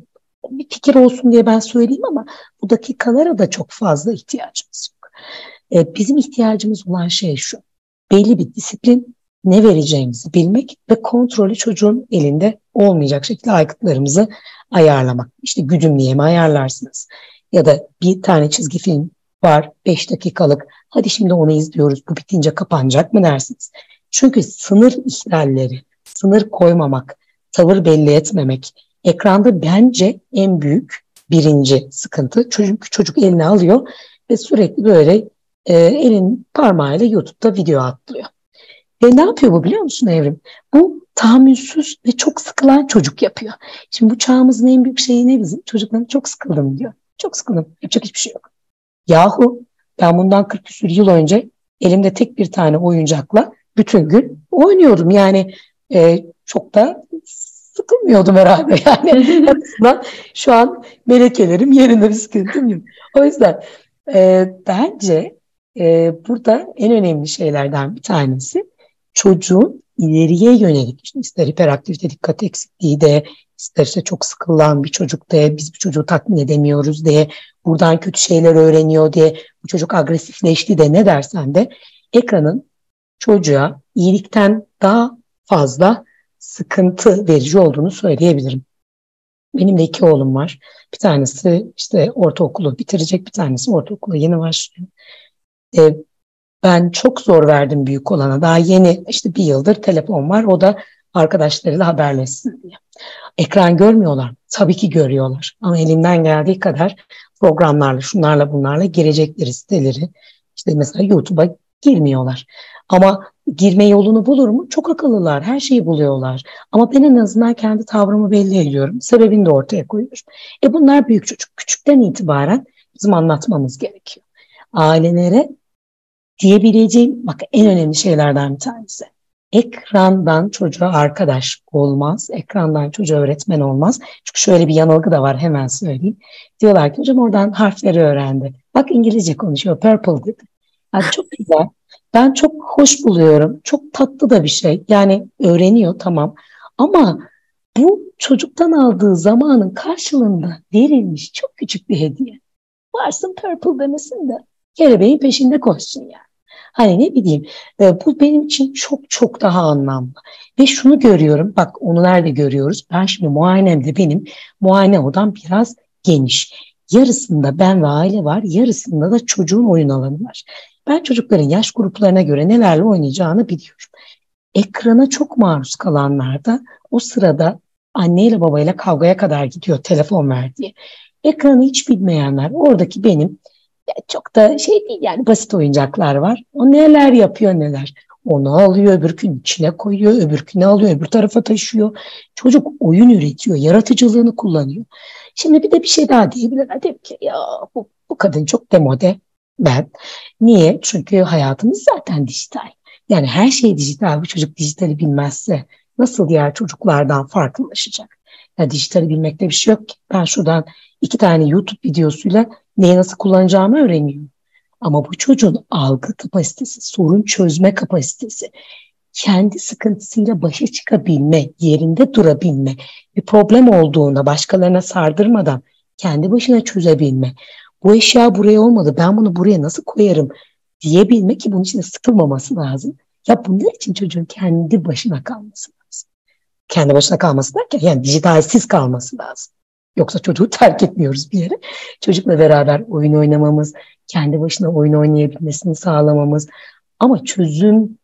bir fikir olsun diye ben söyleyeyim ama bu dakikalara da çok fazla ihtiyacımız yok. Ee, bizim ihtiyacımız olan şey şu. Belli bir disiplin, ne vereceğimizi bilmek ve kontrolü çocuğun elinde olmayacak şekilde aygıtlarımızı ayarlamak. İşte güdümlüye mi ayarlarsınız? Ya da bir tane çizgi film var 5 dakikalık. Hadi şimdi onu izliyoruz. Bu bitince kapanacak mı dersiniz? Çünkü sınır ihlalleri, sınır koymamak, tavır belli etmemek, ekranda bence en büyük birinci sıkıntı. Çocuk çocuk eline alıyor ve sürekli böyle e, elin parmağıyla YouTube'da video atlıyor. Ve ne yapıyor bu biliyor musun Evrim? Bu tahammülsüz ve çok sıkılan çocuk yapıyor. Şimdi bu çağımızın en büyük şeyi ne bizim? Çocukların çok sıkıldım diyor. Çok sıkıldım. Yapacak hiçbir şey yok. Yahu ben bundan 40 küsur yıl önce elimde tek bir tane oyuncakla bütün gün oynuyordum. Yani e, çok da sıkılmıyordum herhalde. Yani şu an melekelerim yerinde bir sıkıntım yok. O yüzden e, bence e, burada en önemli şeylerden bir tanesi çocuğun ileriye yönelik işte ister hiperaktivite dikkat eksikliği de ister işte çok sıkılan bir çocuk de biz bu çocuğu tatmin edemiyoruz diye buradan kötü şeyler öğreniyor diye bu çocuk agresifleşti de ne dersen de ekranın çocuğa iyilikten daha fazla sıkıntı verici olduğunu söyleyebilirim. Benim de iki oğlum var. Bir tanesi işte ortaokulu bitirecek, bir tanesi ortaokulu yeni başlıyor. Ee, ben çok zor verdim büyük olana. Daha yeni işte bir yıldır telefon var. O da arkadaşlarıyla haberleşsin diye. Ekran görmüyorlar. Tabii ki görüyorlar. Ama elinden geldiği kadar programlarla, şunlarla bunlarla girecekleri siteleri, işte mesela YouTube'a girmiyorlar. Ama girme yolunu bulur mu? Çok akıllılar. Her şeyi buluyorlar. Ama ben en azından kendi tavrımı belli ediyorum. Sebebini de ortaya koyuyorum. E bunlar büyük çocuk. Küçükten itibaren bizim anlatmamız gerekiyor. Ailelere diyebileceğim bak en önemli şeylerden bir tanesi. Ekrandan çocuğa arkadaş olmaz. Ekrandan çocuğa öğretmen olmaz. Çünkü şöyle bir yanılgı da var hemen söyleyeyim. Diyorlar ki hocam oradan harfleri öğrendi. Bak İngilizce konuşuyor. Purple dedi. Yani çok güzel. Ben çok hoş buluyorum. Çok tatlı da bir şey. Yani öğreniyor tamam. Ama bu çocuktan aldığı zamanın karşılığında verilmiş çok küçük bir hediye. Varsın purple demesin de kelebeğin peşinde koşsun yani. Hani ne bileyim e, bu benim için çok çok daha anlamlı. Ve şunu görüyorum bak onu nerede görüyoruz? Ben şimdi muayenemde benim muayene odam biraz geniş. Yarısında ben ve aile var yarısında da çocuğun oyun alanı var. Ben çocukların yaş gruplarına göre nelerle oynayacağını biliyorum. Ekrana çok maruz kalanlarda o sırada anneyle babayla kavgaya kadar gidiyor telefon ver diye. Ekranı hiç bilmeyenler oradaki benim çok da şey değil yani basit oyuncaklar var. O neler yapıyor neler. Onu alıyor öbürkünün içine koyuyor, öbürkünü alıyor, öbür tarafa taşıyor. Çocuk oyun üretiyor, yaratıcılığını kullanıyor. Şimdi bir de bir şey daha diyebilirler. Dedim ki ya bu, bu kadın çok demode ben. Niye? Çünkü hayatımız zaten dijital. Yani her şey dijital. Bu çocuk dijitali bilmezse nasıl diğer çocuklardan farklılaşacak? Yani dijitali bilmekte bir şey yok ki. Ben şuradan iki tane YouTube videosuyla neyi nasıl kullanacağımı öğreniyorum. Ama bu çocuğun algı kapasitesi, sorun çözme kapasitesi, kendi sıkıntısıyla başa çıkabilme, yerinde durabilme, bir problem olduğunda başkalarına sardırmadan kendi başına çözebilme, bu eşya buraya olmadı ben bunu buraya nasıl koyarım diyebilme ki bunun için sıkılmaması lazım. Ya bunun için çocuğun kendi başına kalması lazım. Kendi başına kalması derken yani dijitalsiz kalması lazım. Yoksa çocuğu terk etmiyoruz bir yere. Çocukla beraber oyun oynamamız, kendi başına oyun oynayabilmesini sağlamamız ama çözüm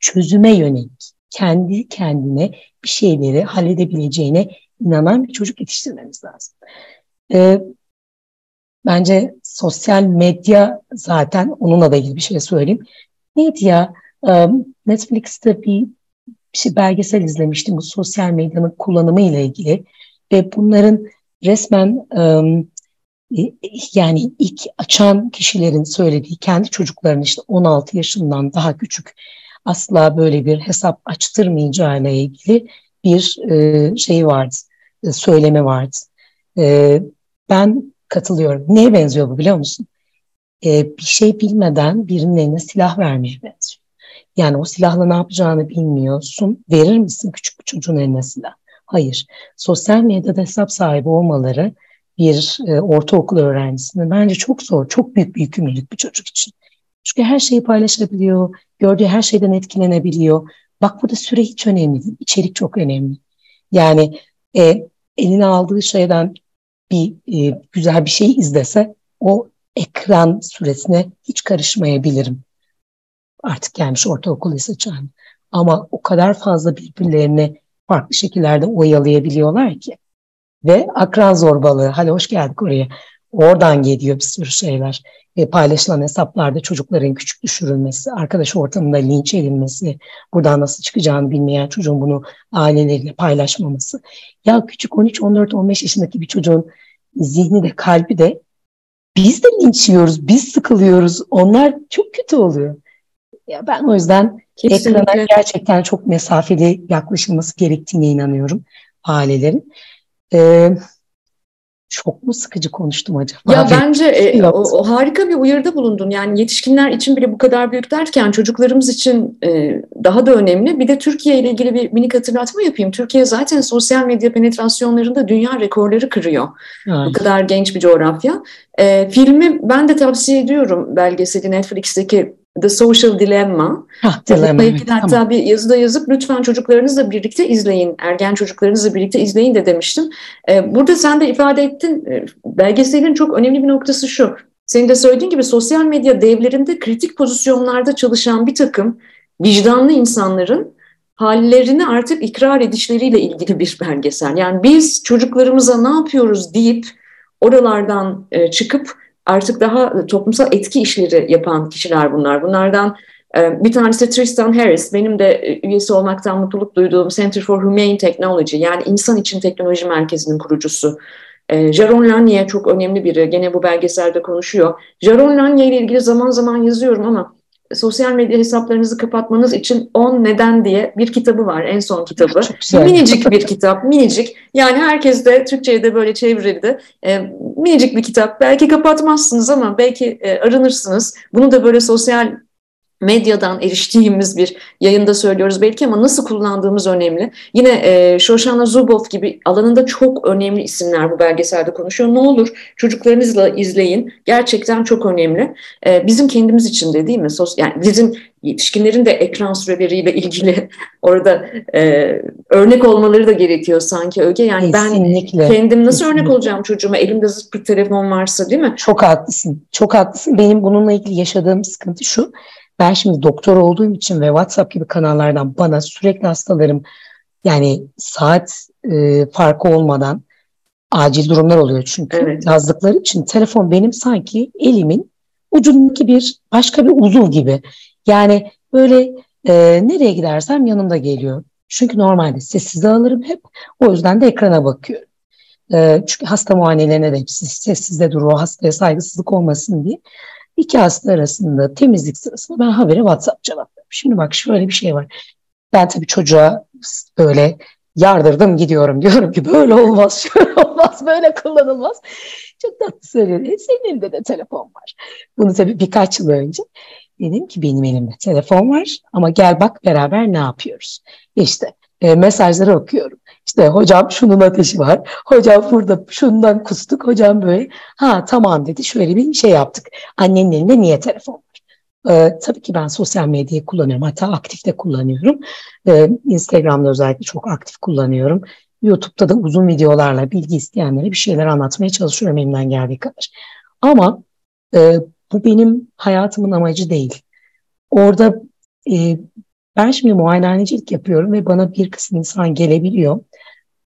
çözüme yönelik, kendi kendine bir şeyleri halledebileceğine inanan bir çocuk yetiştirmemiz lazım. Ee, bence sosyal medya zaten onunla da ilgili bir şey söyleyeyim. Neydi ya? Netflix'te bir, bir şey belgesel izlemiştim bu sosyal medyanın kullanımı ile ilgili ve bunların resmen yani ilk açan kişilerin söylediği kendi çocuklarının işte 16 yaşından daha küçük asla böyle bir hesap açtırmayacağıyla ilgili bir e, şey vardı, e, söyleme vardı. E, ben katılıyorum. Neye benziyor bu biliyor musun? E, bir şey bilmeden birinin eline silah vermeye benziyor. Yani o silahla ne yapacağını bilmiyorsun. Verir misin küçük bir çocuğun eline silah? Hayır. Sosyal medyada hesap sahibi olmaları bir e, ortaokul öğrencisinin bence çok zor, çok büyük bir yükümlülük bir çocuk için. Çünkü her şeyi paylaşabiliyor, gördüğü her şeyden etkilenebiliyor. Bak burada süre hiç önemli değil, içerik çok önemli. Yani e, eline aldığı şeyden bir e, güzel bir şey izlese o ekran süresine hiç karışmayabilirim. Artık gelmiş ortaokul lise çağına. Ama o kadar fazla birbirlerini farklı şekillerde oyalayabiliyorlar ki. Ve akran zorbalığı. Hadi hoş geldik oraya. Oradan geliyor bir sürü şeyler. E, paylaşılan hesaplarda çocukların küçük düşürülmesi, arkadaş ortamında linç edilmesi, buradan nasıl çıkacağını bilmeyen çocuğun bunu aileleriyle paylaşmaması. Ya küçük 13, 14, 15 yaşındaki bir çocuğun zihni de kalbi de biz de linç yiyoruz, biz sıkılıyoruz. Onlar çok kötü oluyor. Ya ben o yüzden Kesinlikle. ekrana gerçekten çok mesafeli yaklaşılması gerektiğine inanıyorum ailelerin. Ee, çok mu sıkıcı konuştum acaba? Ya bence e, o, o harika bir uyarıda bulundun. Yani yetişkinler için bile bu kadar büyük derken çocuklarımız için e, daha da önemli. Bir de Türkiye ile ilgili bir minik hatırlatma yapayım. Türkiye zaten sosyal medya penetrasyonlarında dünya rekorları kırıyor. Evet. Bu kadar genç bir coğrafya. E, filmi ben de tavsiye ediyorum belgeseli Netflix'teki The Social Dilemma. Hah, dilemma evet, hatta tamam. bir yazıda yazıp lütfen çocuklarınızla birlikte izleyin, ergen çocuklarınızla birlikte izleyin de demiştim. Ee, burada sen de ifade ettin, e, belgeselin çok önemli bir noktası şu. Senin de söylediğin gibi sosyal medya devlerinde kritik pozisyonlarda çalışan bir takım vicdanlı insanların hallerini artık ikrar edişleriyle ilgili bir belgesel. Yani biz çocuklarımıza ne yapıyoruz deyip oralardan e, çıkıp artık daha toplumsal etki işleri yapan kişiler bunlar. Bunlardan e, bir tanesi Tristan Harris, benim de e, üyesi olmaktan mutluluk duyduğum Center for Humane Technology yani insan için teknoloji merkezinin kurucusu. E, Jaron Lanier çok önemli biri, gene bu belgeselde konuşuyor. Jaron Lanier ile ilgili zaman zaman yazıyorum ama sosyal medya hesaplarınızı kapatmanız için 10 neden diye bir kitabı var en son kitabı. Minicik bir kitap minicik yani herkes de Türkçe'ye de böyle çevrildi. E, minicik bir kitap belki kapatmazsınız ama belki e, arınırsınız. Bunu da böyle sosyal medyadan eriştiğimiz bir yayında söylüyoruz belki ama nasıl kullandığımız önemli. Yine e, Shoshana Zuboff gibi alanında çok önemli isimler bu belgeselde konuşuyor. Ne olur çocuklarınızla izleyin. Gerçekten çok önemli. E, bizim kendimiz için de değil mi? Sos yani bizim yetişkinlerin de ekran süreleriyle ilgili orada e, örnek olmaları da gerekiyor sanki Öge. Yani Kesinlikle. ben kendim nasıl Kesinlikle. örnek olacağım çocuğuma elimde zırt bir telefon varsa değil mi? Çok haklısın. Çok haklısın. Benim bununla ilgili yaşadığım sıkıntı şu ben şimdi doktor olduğum için ve WhatsApp gibi kanallardan bana sürekli hastalarım yani saat e, farkı olmadan acil durumlar oluyor çünkü evet. yazdıkları için telefon benim sanki elimin ucundaki bir başka bir uzuv gibi. Yani böyle e, nereye gidersem yanımda geliyor. Çünkü normalde sessize alırım hep. O yüzden de ekrana bakıyorum. E, çünkü hasta muayenelerine de hepsi sessizde durur. O hastaya saygısızlık olmasın diye. İki hasta arasında temizlik sırasında ben habere WhatsApp cevaplıyorum. Şimdi bak şöyle bir şey var. Ben tabii çocuğa böyle yardırdım gidiyorum diyorum ki böyle olmaz, şöyle olmaz, böyle kullanılmaz. Çok tatlı söylüyor. E, senin elinde de telefon var. Bunu tabii birkaç yıl önce dedim ki benim elimde telefon var ama gel bak beraber ne yapıyoruz. İşte e, mesajları okuyorum. İşte hocam şunun ateşi var. Hocam burada şundan kustuk. Hocam böyle ha tamam dedi. Şöyle bir şey yaptık. Annenin elinde niye telefon var? Ee, tabii ki ben sosyal medyayı kullanıyorum. Hatta aktif de kullanıyorum. Ee, Instagram'da özellikle çok aktif kullanıyorum. YouTube'da da uzun videolarla bilgi isteyenlere bir şeyler anlatmaya çalışıyorum elimden geldiği kadar. Ama e, bu benim hayatımın amacı değil. Orada e, ben şimdi muayenehanecilik yapıyorum ve bana bir kısım insan gelebiliyor.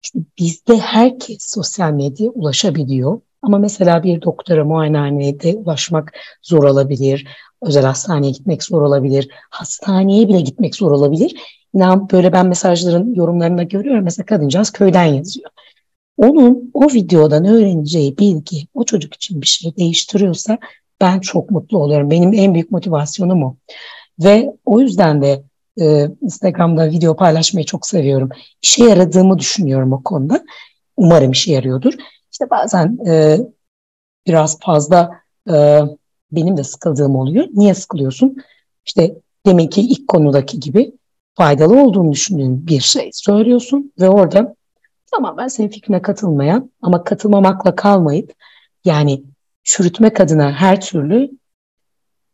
İşte bizde herkes sosyal medyaya ulaşabiliyor Ama mesela bir doktora muayenehanede ulaşmak zor olabilir. Özel hastaneye gitmek zor olabilir. Hastaneye bile gitmek zor olabilir. İnan böyle ben mesajların yorumlarında görüyorum. Mesela kadıncağız köyden yazıyor. Onun o videodan öğreneceği bilgi o çocuk için bir şey değiştiriyorsa ben çok mutlu oluyorum. Benim en büyük motivasyonum o. Ve o yüzden de e, Instagram'da video paylaşmayı çok seviyorum. İşe yaradığımı düşünüyorum o konuda. Umarım işe yarıyordur. İşte bazen e, biraz fazla e, benim de sıkıldığım oluyor. Niye sıkılıyorsun? İşte demek ki ilk konudaki gibi faydalı olduğunu düşündüğün bir şey söylüyorsun ve orada tamamen senin fikrine katılmayan ama katılmamakla kalmayıp yani çürütmek adına her türlü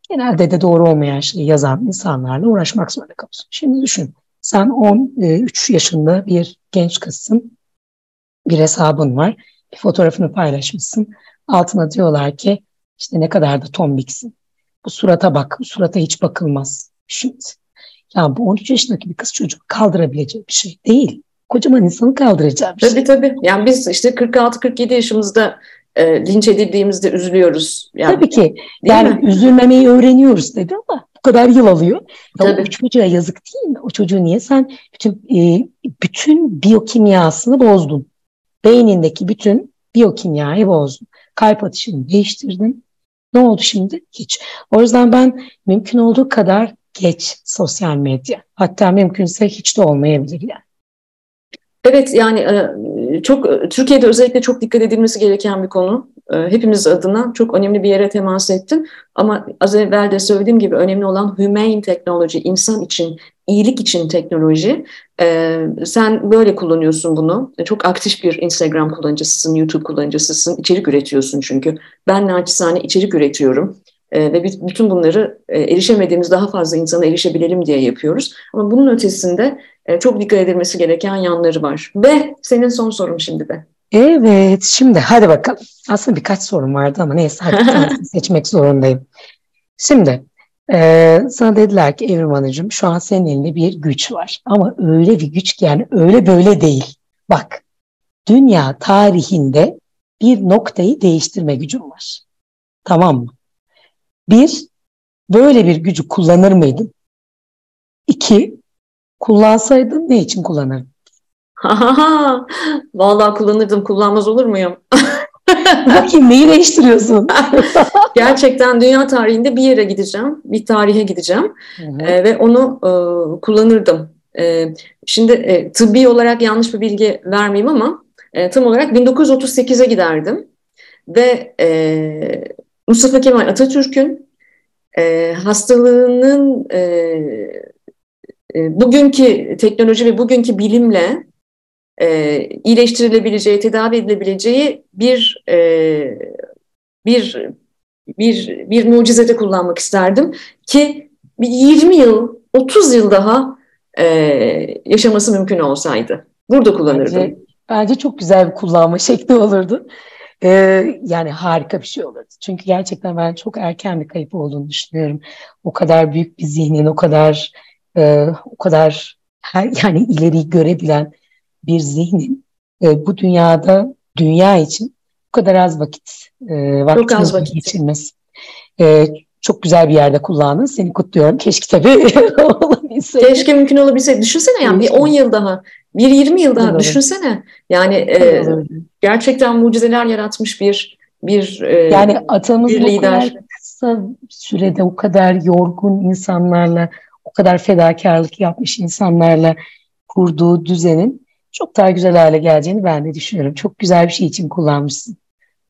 genelde de doğru olmayan şeyi yazan insanlarla uğraşmak zorunda kalıyorsun. Şimdi düşün sen 13 yaşında bir genç kızsın bir hesabın var bir fotoğrafını paylaşmışsın altına diyorlar ki işte ne kadar da tombiksin bu surata bak bu surata hiç bakılmaz şimdi ya bu 13 yaşındaki bir kız çocuk kaldırabilecek bir şey değil kocaman insanı kaldıracağı bir tabii, şey. Tabii tabii. Yani biz işte 46-47 yaşımızda e, linç edildiğimizde üzülüyoruz. Yani, Tabii ki. Yani mi? üzülmemeyi öğreniyoruz dedi ama bu kadar yıl alıyor. Tabii. o çocuğa yazık değil mi? O çocuğu niye sen bütün e, bütün biyokimyasını bozdun? Beynindeki bütün biyokimyayı bozdun. Kalp atışını değiştirdin. Ne oldu şimdi? Hiç. O yüzden ben mümkün olduğu kadar geç sosyal medya. Hatta mümkünse hiç de olmayabilir yani. Evet yani e, çok Türkiye'de özellikle çok dikkat edilmesi gereken bir konu. E, hepimiz adına çok önemli bir yere temas ettin. Ama az evvel de söylediğim gibi önemli olan humane teknoloji, insan için, iyilik için teknoloji. E, sen böyle kullanıyorsun bunu. Çok aktif bir Instagram kullanıcısısın, YouTube kullanıcısısın, içerik üretiyorsun çünkü. Ben naçizane içerik üretiyorum. Ve bütün bunları erişemediğimiz daha fazla insana erişebilelim diye yapıyoruz. Ama bunun ötesinde e, çok dikkat edilmesi gereken yanları var. Ve senin son sorum şimdi de. Evet, şimdi hadi bakalım. Aslında birkaç sorum vardı ama neyse hadi seçmek zorundayım. Şimdi e, sana dediler ki Evrim Hanıcığım şu an senin elinde bir güç var. Ama öyle bir güç ki yani öyle böyle değil. Bak, dünya tarihinde bir noktayı değiştirme gücüm var. Tamam mı? Bir, böyle bir gücü kullanır mıydın? İki, Kullansaydın ne için kullanırdın? Vallahi kullanırdım. Kullanmaz olur muyum? Bakayım neyi değiştiriyorsun? Gerçekten dünya tarihinde bir yere gideceğim. Bir tarihe gideceğim. E, ve onu e, kullanırdım. E, şimdi e, tıbbi olarak yanlış bir bilgi vermeyeyim ama e, tam olarak 1938'e giderdim. Ve e, Mustafa Kemal Atatürk'ün e, hastalığının e, e, bugünkü teknoloji ve bugünkü bilimle e, iyileştirilebileceği, tedavi edilebileceği bir e, bir bir bir mucizede kullanmak isterdim ki bir 20 yıl, 30 yıl daha e, yaşaması mümkün olsaydı. Burada kullanırdım. Bence, bence çok güzel bir kullanma şekli olurdu. Ee, yani harika bir şey olurdu. Çünkü gerçekten ben çok erken bir kayıp olduğunu düşünüyorum. O kadar büyük bir zihnin, o kadar e, o kadar her yani ileriyi görebilen bir zihnin e, bu dünyada dünya için bu kadar az vakit e, çok az vakit geçirmesi. E, çok güzel bir yerde kullandın. Seni kutluyorum. Keşke tabii olabilseydi. Keşke mümkün olabilseydi. Düşünsene yani bir 10 yıl daha, bir 20 yıl daha düşünsene. Yani e, gerçekten mucizeler yaratmış bir bir e, yani atamız bir lider. kısa sürede o kadar yorgun insanlarla o kadar fedakarlık yapmış insanlarla kurduğu düzenin çok daha güzel hale geleceğini ben de düşünüyorum. Çok güzel bir şey için kullanmışsın.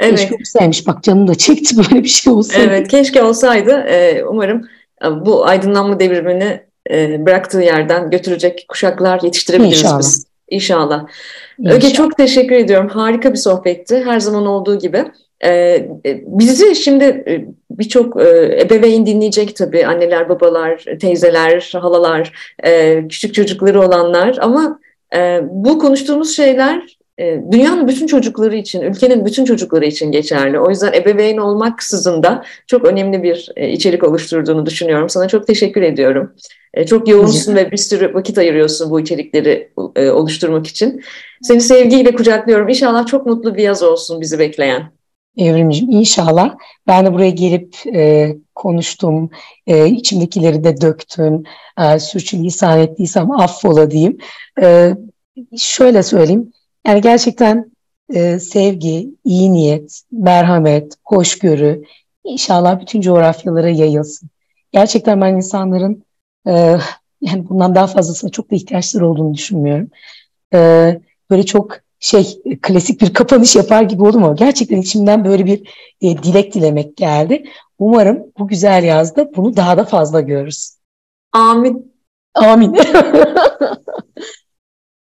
Evet. Keşke olsaymış. Bak canım da çekti böyle bir şey olsaydı. Evet keşke olsaydı. Ee, umarım e, bu aydınlanma devrimini e, bıraktığı yerden götürecek kuşaklar yetiştirebiliriz İnşallah. biz. İnşallah. İnşallah. Öge çok teşekkür ediyorum. Harika bir sohbetti. Her zaman olduğu gibi. Ee, bizi şimdi e, birçok e, ebeveyn dinleyecek tabii anneler, babalar, teyzeler, halalar, e, küçük çocukları olanlar ama bu konuştuğumuz şeyler dünyanın bütün çocukları için, ülkenin bütün çocukları için geçerli. O yüzden ebeveyn olmaksızın da çok önemli bir içerik oluşturduğunu düşünüyorum. Sana çok teşekkür ediyorum. Çok yoğunsun ve bir sürü vakit ayırıyorsun bu içerikleri oluşturmak için. Seni sevgiyle kucaklıyorum. İnşallah çok mutlu bir yaz olsun bizi bekleyen. Evrimciğim inşallah. Ben de buraya gelip e, konuştum, e, içimdekileri de döktüm. E, sürçülisan ettiysem affola diyeyim. E, şöyle söyleyeyim, yani gerçekten e, sevgi, iyi niyet, merhamet, hoşgörü inşallah bütün coğrafyalara yayılsın. Gerçekten ben insanların e, yani bundan daha fazlasına çok da ihtiyaçları olduğunu düşünmüyorum. E, böyle çok şey klasik bir kapanış yapar gibi oldu mu? Gerçekten içimden böyle bir e, dilek dilemek geldi. Umarım bu güzel yazda bunu daha da fazla görürüz. Amin. Amin.